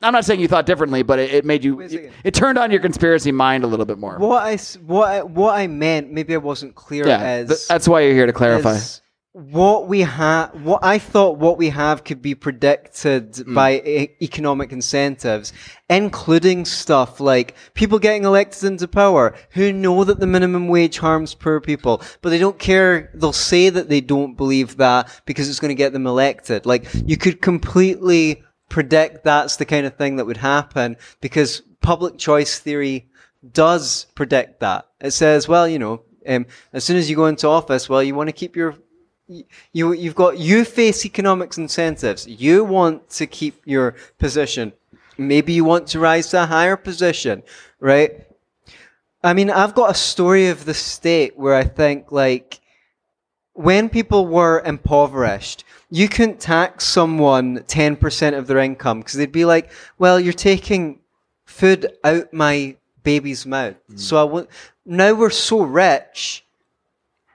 I'm not saying you thought differently, but it, it made you. It, it turned on your conspiracy mind a little bit more. What I what I, what I meant, maybe I wasn't clear yeah, as th- that's why you're here to clarify. is what we have, what I thought what we have could be predicted Mm. by e- economic incentives, including stuff like people getting elected into power who know that the minimum wage harms poor people, but they don't care. They'll say that they don't believe that because it's going to get them elected. Like you could completely predict that's the kind of thing that would happen because public choice theory does predict that. It says, well, you know, um, as soon as you go into office, well, you want to keep your you you've got you face economics incentives. You want to keep your position. Maybe you want to rise to a higher position, right? I mean, I've got a story of the state where I think like when people were impoverished, you couldn't tax someone 10% of their income because they'd be like, well, you're taking food out my baby's mouth. Mm. So I want, now we're so rich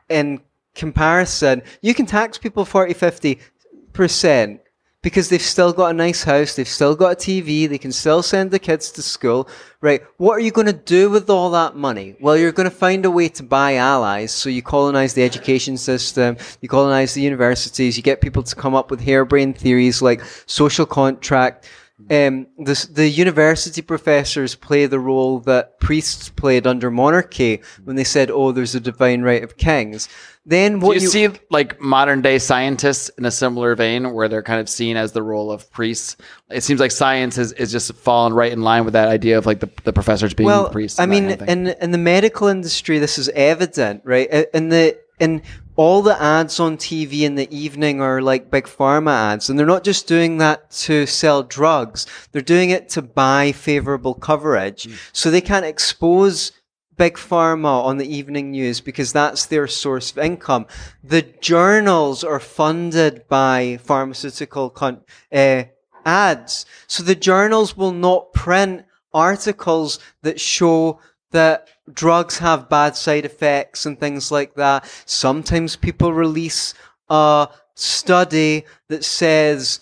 in comparison, you can tax people 40, 50% because they've still got a nice house, they've still got a TV, they can still send the kids to school, right? What are you going to do with all that money? Well, you're going to find a way to buy allies. So you colonize the education system, you colonize the universities, you get people to come up with harebrained theories like social contract. Um, the, the university professors play the role that priests played under monarchy when they said, "Oh, there's a divine right of kings." Then what Do what you, see like modern day scientists in a similar vein where they're kind of seen as the role of priests? It seems like science is, is just fallen right in line with that idea of like the, the professors being well, priests. I mean, kind of in in the medical industry, this is evident, right? In the in all the ads on TV in the evening are like big pharma ads, and they're not just doing that to sell drugs; they're doing it to buy favorable coverage, Hmm. so they can't expose big pharma on the evening news because that's their source of income. The journals are funded by pharmaceutical con- uh, ads. So the journals will not print articles that show that drugs have bad side effects and things like that. Sometimes people release a study that says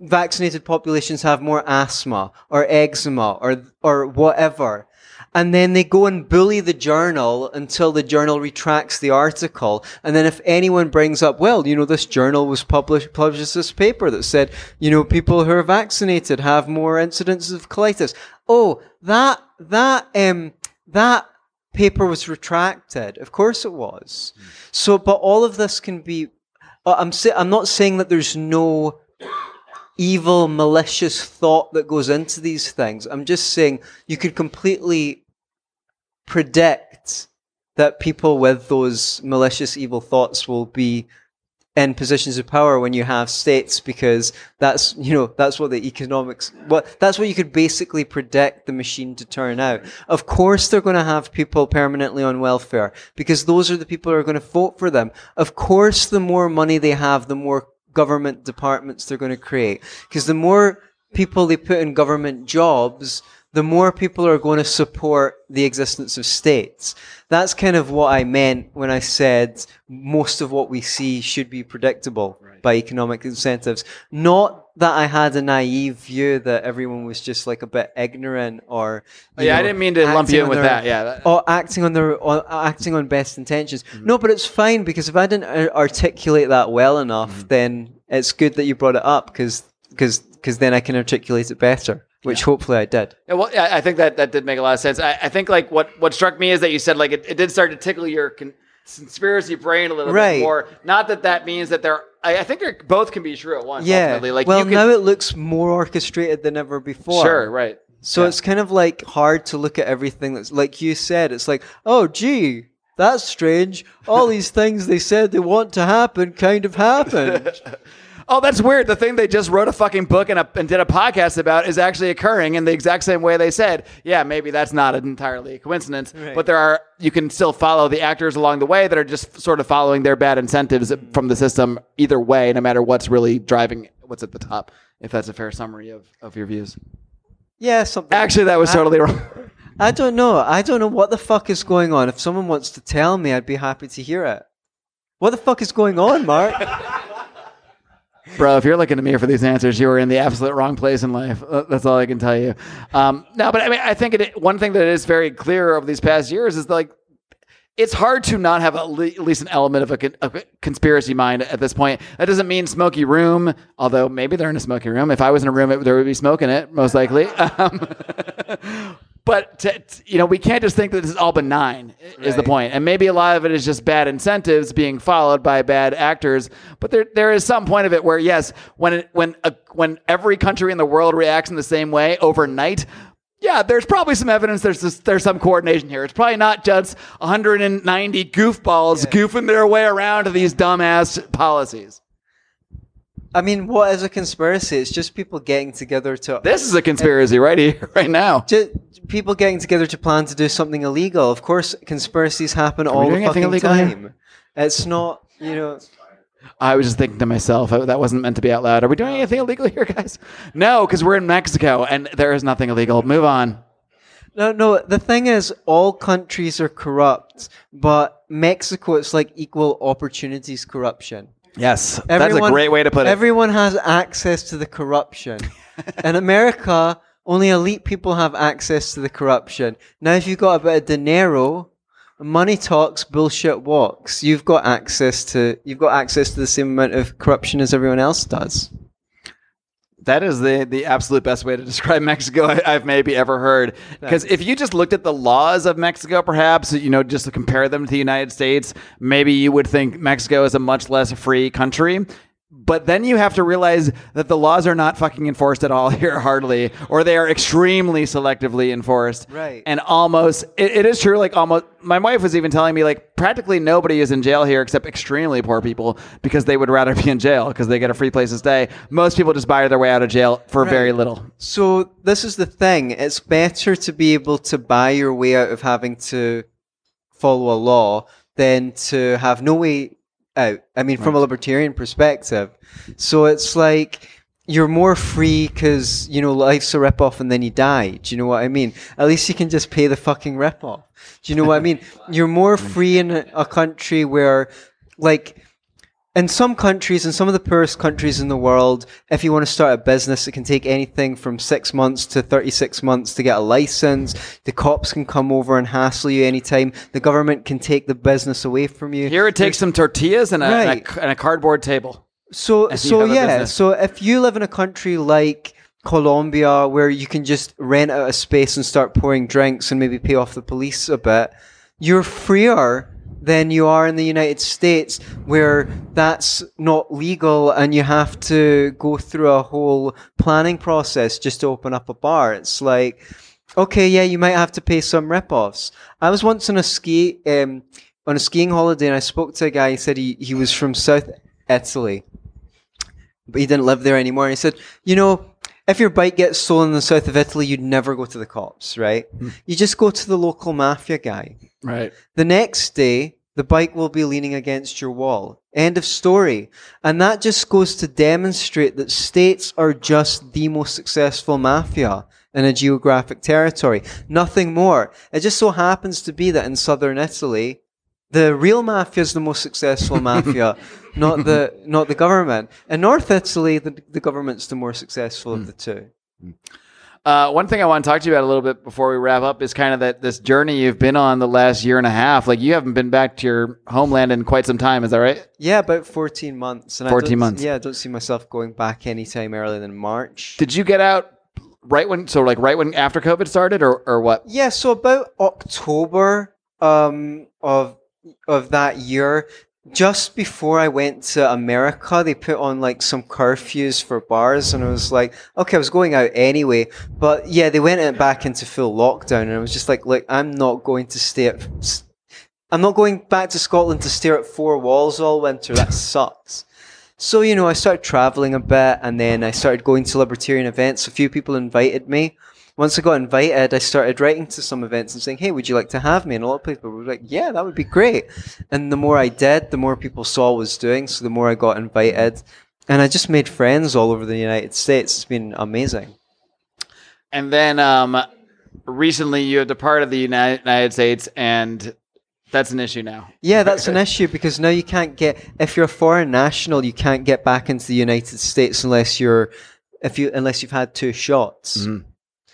vaccinated populations have more asthma or eczema or or whatever. And then they go and bully the journal until the journal retracts the article. And then if anyone brings up, well, you know, this journal was published, published this paper that said, you know, people who are vaccinated have more incidences of colitis. Oh, that, that, um, that paper was retracted. Of course it was. So, but all of this can be, uh, I'm, sa- I'm not saying that there's no evil, malicious thought that goes into these things. I'm just saying you could completely predict that people with those malicious, evil thoughts will be in positions of power when you have states because that's you know that's what the economics what that's what you could basically predict the machine to turn out. Of course they're going to have people permanently on welfare because those are the people who are going to vote for them. Of course the more money they have the more government departments they're going to create because the more people they put in government jobs the more people are going to support the existence of states. That's kind of what I meant when I said most of what we see should be predictable by economic incentives. Not that I had a naive view that everyone was just like a bit ignorant or. you yeah, I didn't mean to lump you in with their- that. Yeah, that- or acting on their or acting on best intentions. Mm-hmm. No, but it's fine because if I didn't uh, articulate that well enough, Mm-hmm. then it's good that you brought it up because because because then I can articulate it better, which hopefully I did. Yeah, well, I think that that did make a lot of sense. I, I think like what what struck me is that you said like it, it did start to tickle your con- conspiracy brain a little Right. bit more. Not that that means that they're. I, I think they're both can be true at once. Yeah. ultimately. like well, you could, now it looks more orchestrated than ever before. sure, right. So Yeah. it's kind of like hard to look at everything that's like you said. It's like, oh, gee, that's strange. All these things they said they want to happen kind of happened. Oh, that's weird. The thing they just wrote a fucking book and, a, and did a podcast about is actually occurring in the exact same way they said. Yeah, maybe that's not an entirely a coincidence, Right. but there are you can still follow the actors along the way that are just sort of following their bad incentives from the system either way, no matter what's really driving what's at the top. If that's a fair summary of, of your views. yeah, something. Actually, that was I- totally wrong. I don't know. I don't know what the fuck is going on. If someone wants to tell me, I'd be happy to hear it. What the fuck is going on, Marc? Bro, if you're looking to me for these answers, you are in the absolute wrong place in life. Uh, That's all I can tell you. Um, no, but I mean, I think it, one thing that is very clear over these past years is like it's hard to not have at least an element of a, a conspiracy mind at this point. That doesn't mean smoky room, although maybe they're in a smoky room. If I was in a room, it, there would be smoke in it, most likely. Um, but to, you know, we can't just think that this is all benign. Is the Right. point? And maybe a lot of it is just bad incentives being followed by bad actors. But there, there is some point of it where yes, when it, when a, when every country in the world reacts in the same way overnight. Yeah, there's probably some evidence. There's this, there's some coordination here. It's probably not just 190 goofballs goofing their way around to these dumbass policies. I mean, what is a conspiracy? It's just people getting together to This is a conspiracy right here, right now. just people getting together to plan to do something illegal. Of course, conspiracies happen all the doing anything fucking illegal here? time. It's not, you know. I was just thinking to myself, that wasn't meant to be out loud. Are we doing anything illegal here, guys? No, because we're in Mexico and there is nothing illegal. Move on. No, no. The thing is, all countries are corrupt, but Mexico, it's like equal opportunities corruption. Yes, that's a Everyone- great way to put it. Everyone has access to the corruption. In America, only elite people have access to the corruption. Now, if you've got a bit of dinero, money talks, bullshit walks. You've got access to you've got access to the same amount of corruption as everyone else does. That is the the absolute best way to describe Mexico I, I've maybe ever heard. Because if you just looked at the laws of Mexico, perhaps you know, just to compare them to the United States, maybe you would think Mexico is a much less free country. But then you have to realize that the laws are not fucking enforced at all here, hardly, or they are extremely selectively enforced. Right. And almost, it, it is true. Like almost, my wife was even telling me like practically nobody is in jail here except extremely poor people because they would rather be in jail because they get a free place to stay. Most people just buy their way out of jail for very little. So this is the thing. It's better to be able to buy your way out of having to follow a law than to have no way out. I mean, from a libertarian perspective. So it's like you're more free because you know life's a rip off and then you die. Do you know what I mean? At least you can just pay the fucking rip off. Do you know what I mean? You're more free in a, a country where, like, in some countries, in some of the poorest countries in the world, if you want to start a business, it can take anything from six months to 36 months to get a license. The cops can come over and hassle you anytime. The government can take the business away from you. Here it takes some tortillas and a, and, a, and a cardboard table. So, so yeah. business. So if you live in a country like Colombia, where you can just rent out a space and start pouring drinks and maybe pay off the police a bit, you're freer than you are in the United States, where that's not legal and you have to go through a whole planning process just to open up a bar. It's like, okay, yeah, you might have to pay some rip-offs. I was once on a ski um, on a skiing holiday and I spoke to a guy. He said he, he was from South Italy but he didn't live there anymore. And he said, you know, if your bike gets stolen in the south of Italy, you'd never go to the cops, right? You just go to the local mafia guy. Right. The next day, the bike will be leaning against your wall. End of story. And that just goes to demonstrate that states are just the most successful mafia in a geographic territory. Nothing more. It just so happens to be that in southern Italy, the real mafia is the most successful mafia, not the not the government. In North Italy, the, the government's the more successful of the two. Mm. Uh, one thing I want to talk to you about a little bit before we wrap up is kind of that this journey you've been on the last year and a half. Like you haven't been back to your homeland in quite some time. Is that right? Yeah, about fourteen months. And I 14 don't- months. Yeah, I don't see myself going back anytime earlier than March. Did you get out right when? So like right when after COVID started, or or what? Yeah, so about October um, of of that year, just before I went to America, they put on like some curfews for bars, and I was like, okay, I was going out anyway, but yeah, they went back into full lockdown, and I was just like, look, I'm not going to stay at. I'm not going back to Scotland to stare at four walls all winter. That sucks. So, you know, I started traveling a bit and then I started going to libertarian events. A few people invited me. Once I got invited, I started writing to some events and saying, hey, would you like to have me? And a lot of people were like, yeah, that would be great. And the more I did, the more people saw I was doing. So the more I got invited. And I just made friends all over the United States. It's been amazing. And then um, recently you had departed the United, United States and That's an issue now. Yeah, that's an issue because now you can't get if you're a foreign national, you can't get back into the United States unless you're if you unless you've had two shots.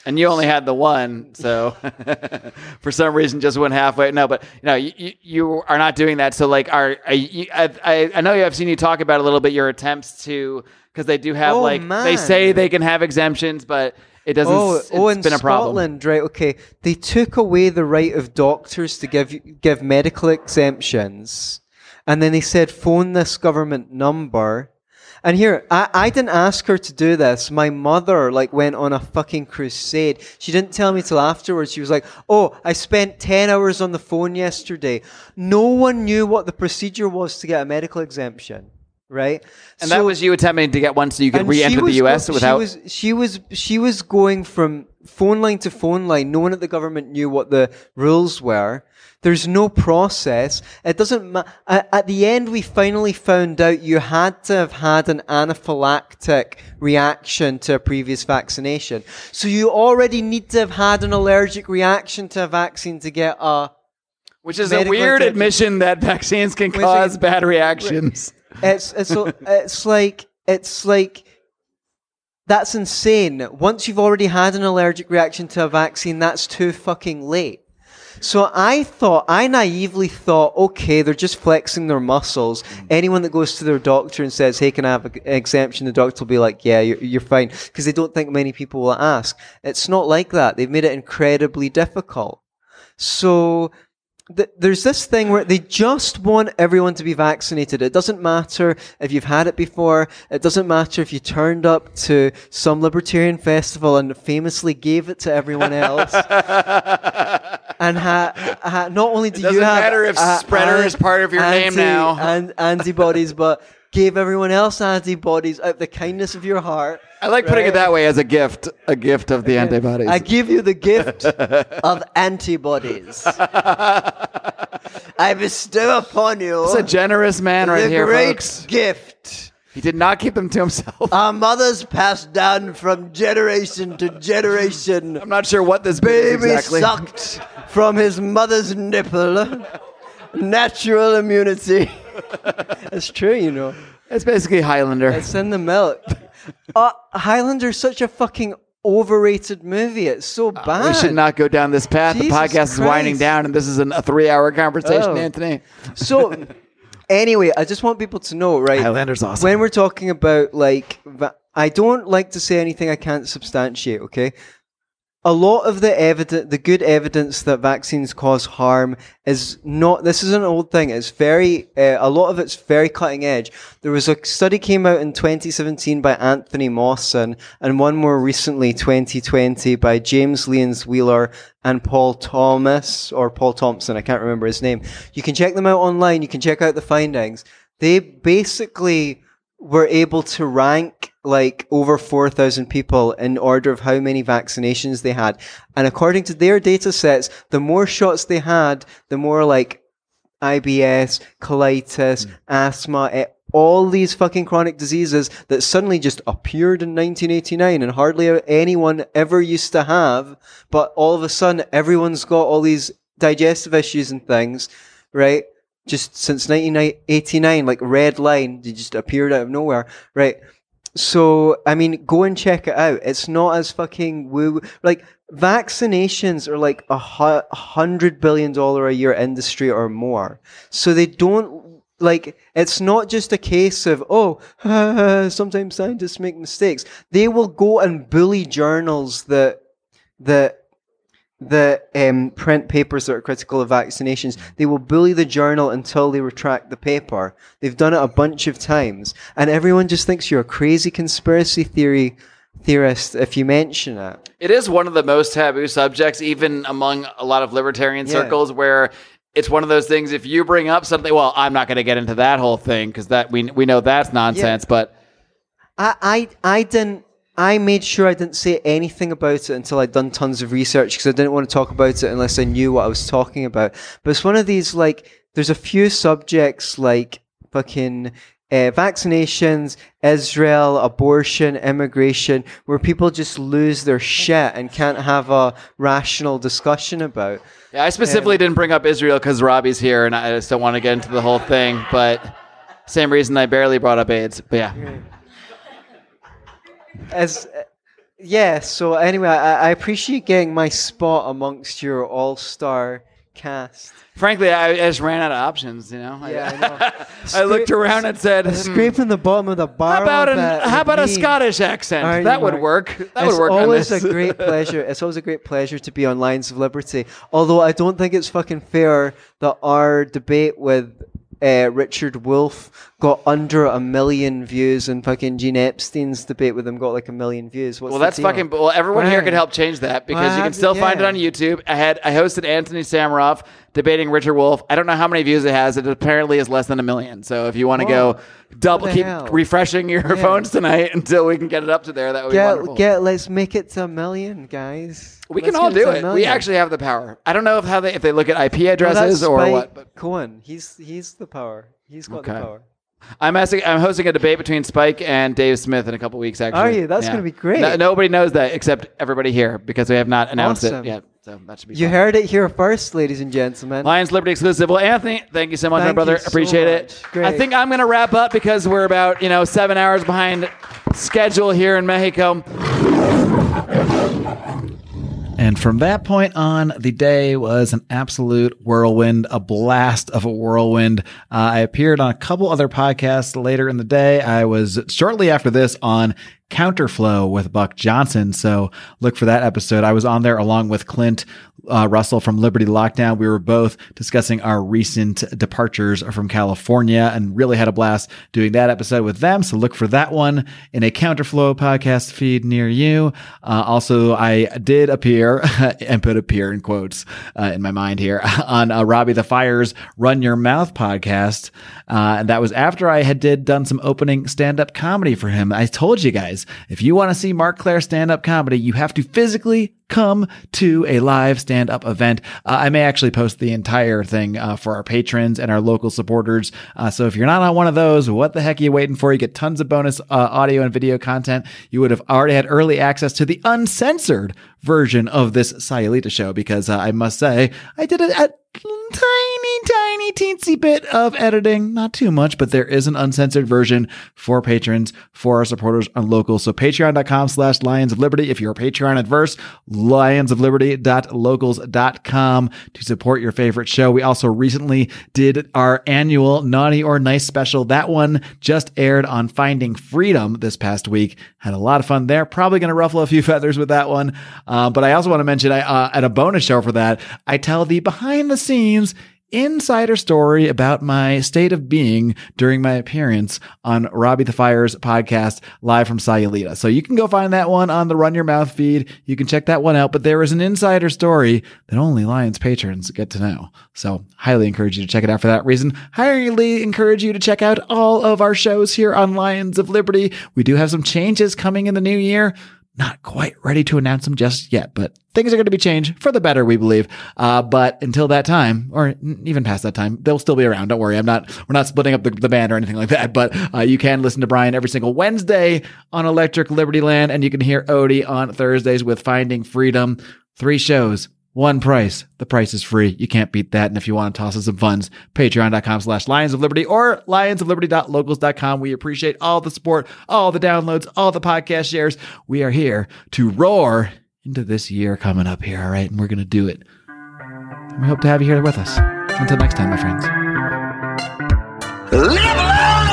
And you only had the one, so for some reason just went halfway. No, but you know, you, you, are not doing that. So like, are, are you, I, I know I've seen you talk about a little bit your attempts to because they do have Oh, like they say they can have exemptions, but it doesn't. Oh, oh it's oh, in been a problem. Scotland, right? Okay, they took away the right of doctors to give you- give medical exemptions, and then they said phone this government number. And here, I, I didn't ask her to do this. My mother like went on a fucking crusade. She didn't tell me till afterwards. She was like, "Oh, I spent ten hours on the phone yesterday. No one knew what the procedure was to get a medical exemption." Right, And that was you attempting to get one so you could re-enter she the was U.S. without. She was, she was she was going from phone line to phone line, No one at the government knew what the rules were. There's no process. It doesn't. Ma- at, the end, we finally found out you had to have had an anaphylactic reaction to a previous vaccination. So you already need to have had an allergic reaction to a vaccine to get a. which is a weird admission that vaccines can Which cause is- bad reactions. It's it's so- it's like it's like that's insane. Once you've already had an allergic reaction to a vaccine, that's too fucking late. So I thought, I naively thought, okay, they're just flexing their muscles. Mm. Anyone that goes to their doctor and says, hey, can I have an exemption? The doctor will be like, yeah, you're, you're fine. Because they don't think many people will ask. It's not like that. They've made it incredibly difficult. So th- there's this thing where they just want everyone to be vaccinated. It doesn't matter if you've had it before. It doesn't matter if you turned up to some libertarian festival and famously gave it to everyone else. and ha- ha- not only do doesn't you have matter if uh, spreader an- is part of your name now. and antibodies, but gave everyone else antibodies out of the kindness of your heart. I like putting it that way as a gift, a gift of the antibodies. I give you the gift of antibodies. I bestow upon you It's a generous man right the here, great folks. gift. He did not keep them to himself. Our mothers passed down from generation to generation. I'm not sure what this Baby exactly. sucked from his mother's nipple. Natural immunity. It's true, you know. It's basically Highlander. It's in the milk. Uh, Highlander's such a fucking overrated movie. It's so bad. Uh, we should not go down this path. Jesus the podcast is winding down, and this is an, a three-hour conversation, Oh. Anthony. So, anyway, I just want people to know, right? Highlander's awesome. When we're talking about like, I don't like to say anything I can't substantiate. Okay, a lot of the evidence, the good evidence that vaccines cause harm, is not. This is an old thing. It's very. Uh, a lot of it's very cutting edge. There was a study came out in 2017 by Anthony Mawson, and one more recently, 2020, by James Lyons-Weiler and Paul Thomas or Paul Thompson. I can't remember his name. You can check them out online. You can check out the findings. They basically were able to rank like over 4,000 people in order of how many vaccinations they had. And according to their data sets, the more shots they had, the more like IBS, colitis, asthma, eh, all these fucking chronic diseases that suddenly just appeared in 1989 and hardly anyone ever used to have. But all of a sudden, everyone's got all these digestive issues and things, right? Just since 1989, like red line, they just appeared out of nowhere, right? So, I mean, go and check it out. It's not as fucking woo. Like, vaccinations are like a hundred billion dollar a year industry or more. So they don't, like, it's not just a case of, oh, sometimes scientists make mistakes. They will go and bully journals that, that, the um, print papers that are critical of vaccinations, they will bully the journal until they retract the paper. They've done it a bunch of times, and everyone just thinks you're a crazy conspiracy theory theorist if you mention it. It is one of the most taboo subjects, even among a lot of libertarian Yeah. circles, where it's one of those things. If you bring up something, well, I'm not going to get into that whole thing because that we we know that's nonsense. But I, I, I didn't. I made sure I didn't say anything about it until I'd done tons of research because I didn't want to talk about it unless I knew what I was talking about. But it's one of these like there's a few subjects like fucking uh, vaccinations, Israel, abortion, immigration, where people just lose their shit and can't have a rational discussion about. Yeah, I specifically didn't bring up Israel because Robbie's here, and I just don't want to get into the whole thing. But same reason I barely brought up AIDS. But yeah, As yeah, so anyway, I, I appreciate getting my spot amongst your all-star cast. frankly, I, I just ran out of options. You know, Yeah, I know. I, looked around and said, "Hmm, Scraping the bottom of the "How about an, bit how about a. Scottish accent? That you, would Marc? work. That it's would work on always a great pleasure. It's always a great pleasure to be on Lions of Liberty. Although I don't think it's fucking fair that our debate with uh, Richard Wolff got under a million views, and fucking Gene Epstein's debate with him got like a million views. What's Well, that's deal? fucking. Well, everyone here Right. could help change that because you can still find it on YouTube. I had I hosted Anthony Sammeroff debating Richard Wolff. I don't know how many views it has. It apparently is less than a million. So if you want to go double, keep hell? refreshing your Yeah. phones tonight until we can get it up to there. That would be wonderful. Get, get, let's make it to a million, guys. We Let's can all do to it. We actually have the power. I don't know if how they if they look at IP addresses that's or what. But Cohen, he's he's the power. He's got Okay. the power. I'm asking, I'm hosting a debate between Spike and Dave Smith in a couple weeks. Actually, Are you? That's gonna be great. No- nobody knows that except everybody here because we have not announced Awesome. it yet. So that should be. You fun. heard it here first, ladies and gentlemen. Lions Liberty exclusive. Well, Anthony, thank you so much, my brother. so Appreciate it. Great. I think I'm going to wrap up because we're about you know seven hours behind schedule here in Mexico. And from that point on, the day was an absolute whirlwind, a blast of a whirlwind. Uh, I appeared on a couple other podcasts later in the day. I was shortly after this on Counterflow with Buck Johnson. So look for that episode. I was on there along with Clint uh, Russell from Liberty Lockdown. We were both discussing our recent departures from California and really had a blast doing that episode with them. So look for that one in a Counterflow podcast feed near you. Uh, also, I did appear and put appear in quotes uh, in my mind here on uh, Robbie the Fire's Run Your Mouth podcast. Uh, and that was after I had did done some opening stand up comedy for him. I told you guys, if you want to see Marc Clair stand up comedy, you have to physically come to a live stand up event. Uh, I may actually post the entire thing uh, for our patrons and our local supporters. Uh, so if you're not on one of those, what the heck are you waiting for? You get tons of bonus uh, audio and video content. You would have already had early access to the uncensored version of this Sayulita show because uh, I must say, I did it at tiny, tiny, teensy bit of editing. Not too much, but there is an uncensored version for patrons, for our supporters on local. So patreon.com slash Lions of Liberty. If you're a Patreon adverse, lionsofliberty.locals.com to support your favorite show. We also recently did our annual Naughty or Nice special. That one just aired on Finding Freedom this past week. Had a lot of fun there. Probably going to ruffle a few feathers with that one. Uh, but I also want to mention I, uh, at a bonus show for that, I tell the behind the scenes insider story about my state of being during my appearance on Robbie the Fire's podcast live from Sayulita. So you can go find that one on the Run Your Mouth feed. You can check that one out, but there is an insider story that only Lions patrons get to know. So highly encourage you to check it out for that reason. Highly encourage you to check out all of our shows here on Lions of Liberty. We do have some changes coming in the new year not quite ready to announce them just yet, but things are going to be changed for the better, we believe. Uh, but until that time, or even past that time, they'll still be around. Don't worry. I'm not, we're not splitting up the, the band or anything like that, but uh, you can listen to Brian every single Wednesday on Electric Liberty Land, and you can hear Odie on Thursdays with Finding Freedom. Three shows. One price. The price is free. You can't beat that. And if you want to toss us some funds, patreon.com slash lions of liberty or lionsofliberty.locals.com. We appreciate all the support, all the downloads, all the podcast shares. We are here to roar into this year coming up here. All right. And we're going to do it. And we hope to have you here with us. Until next time, my friends. Live long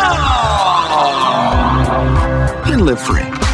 and live free.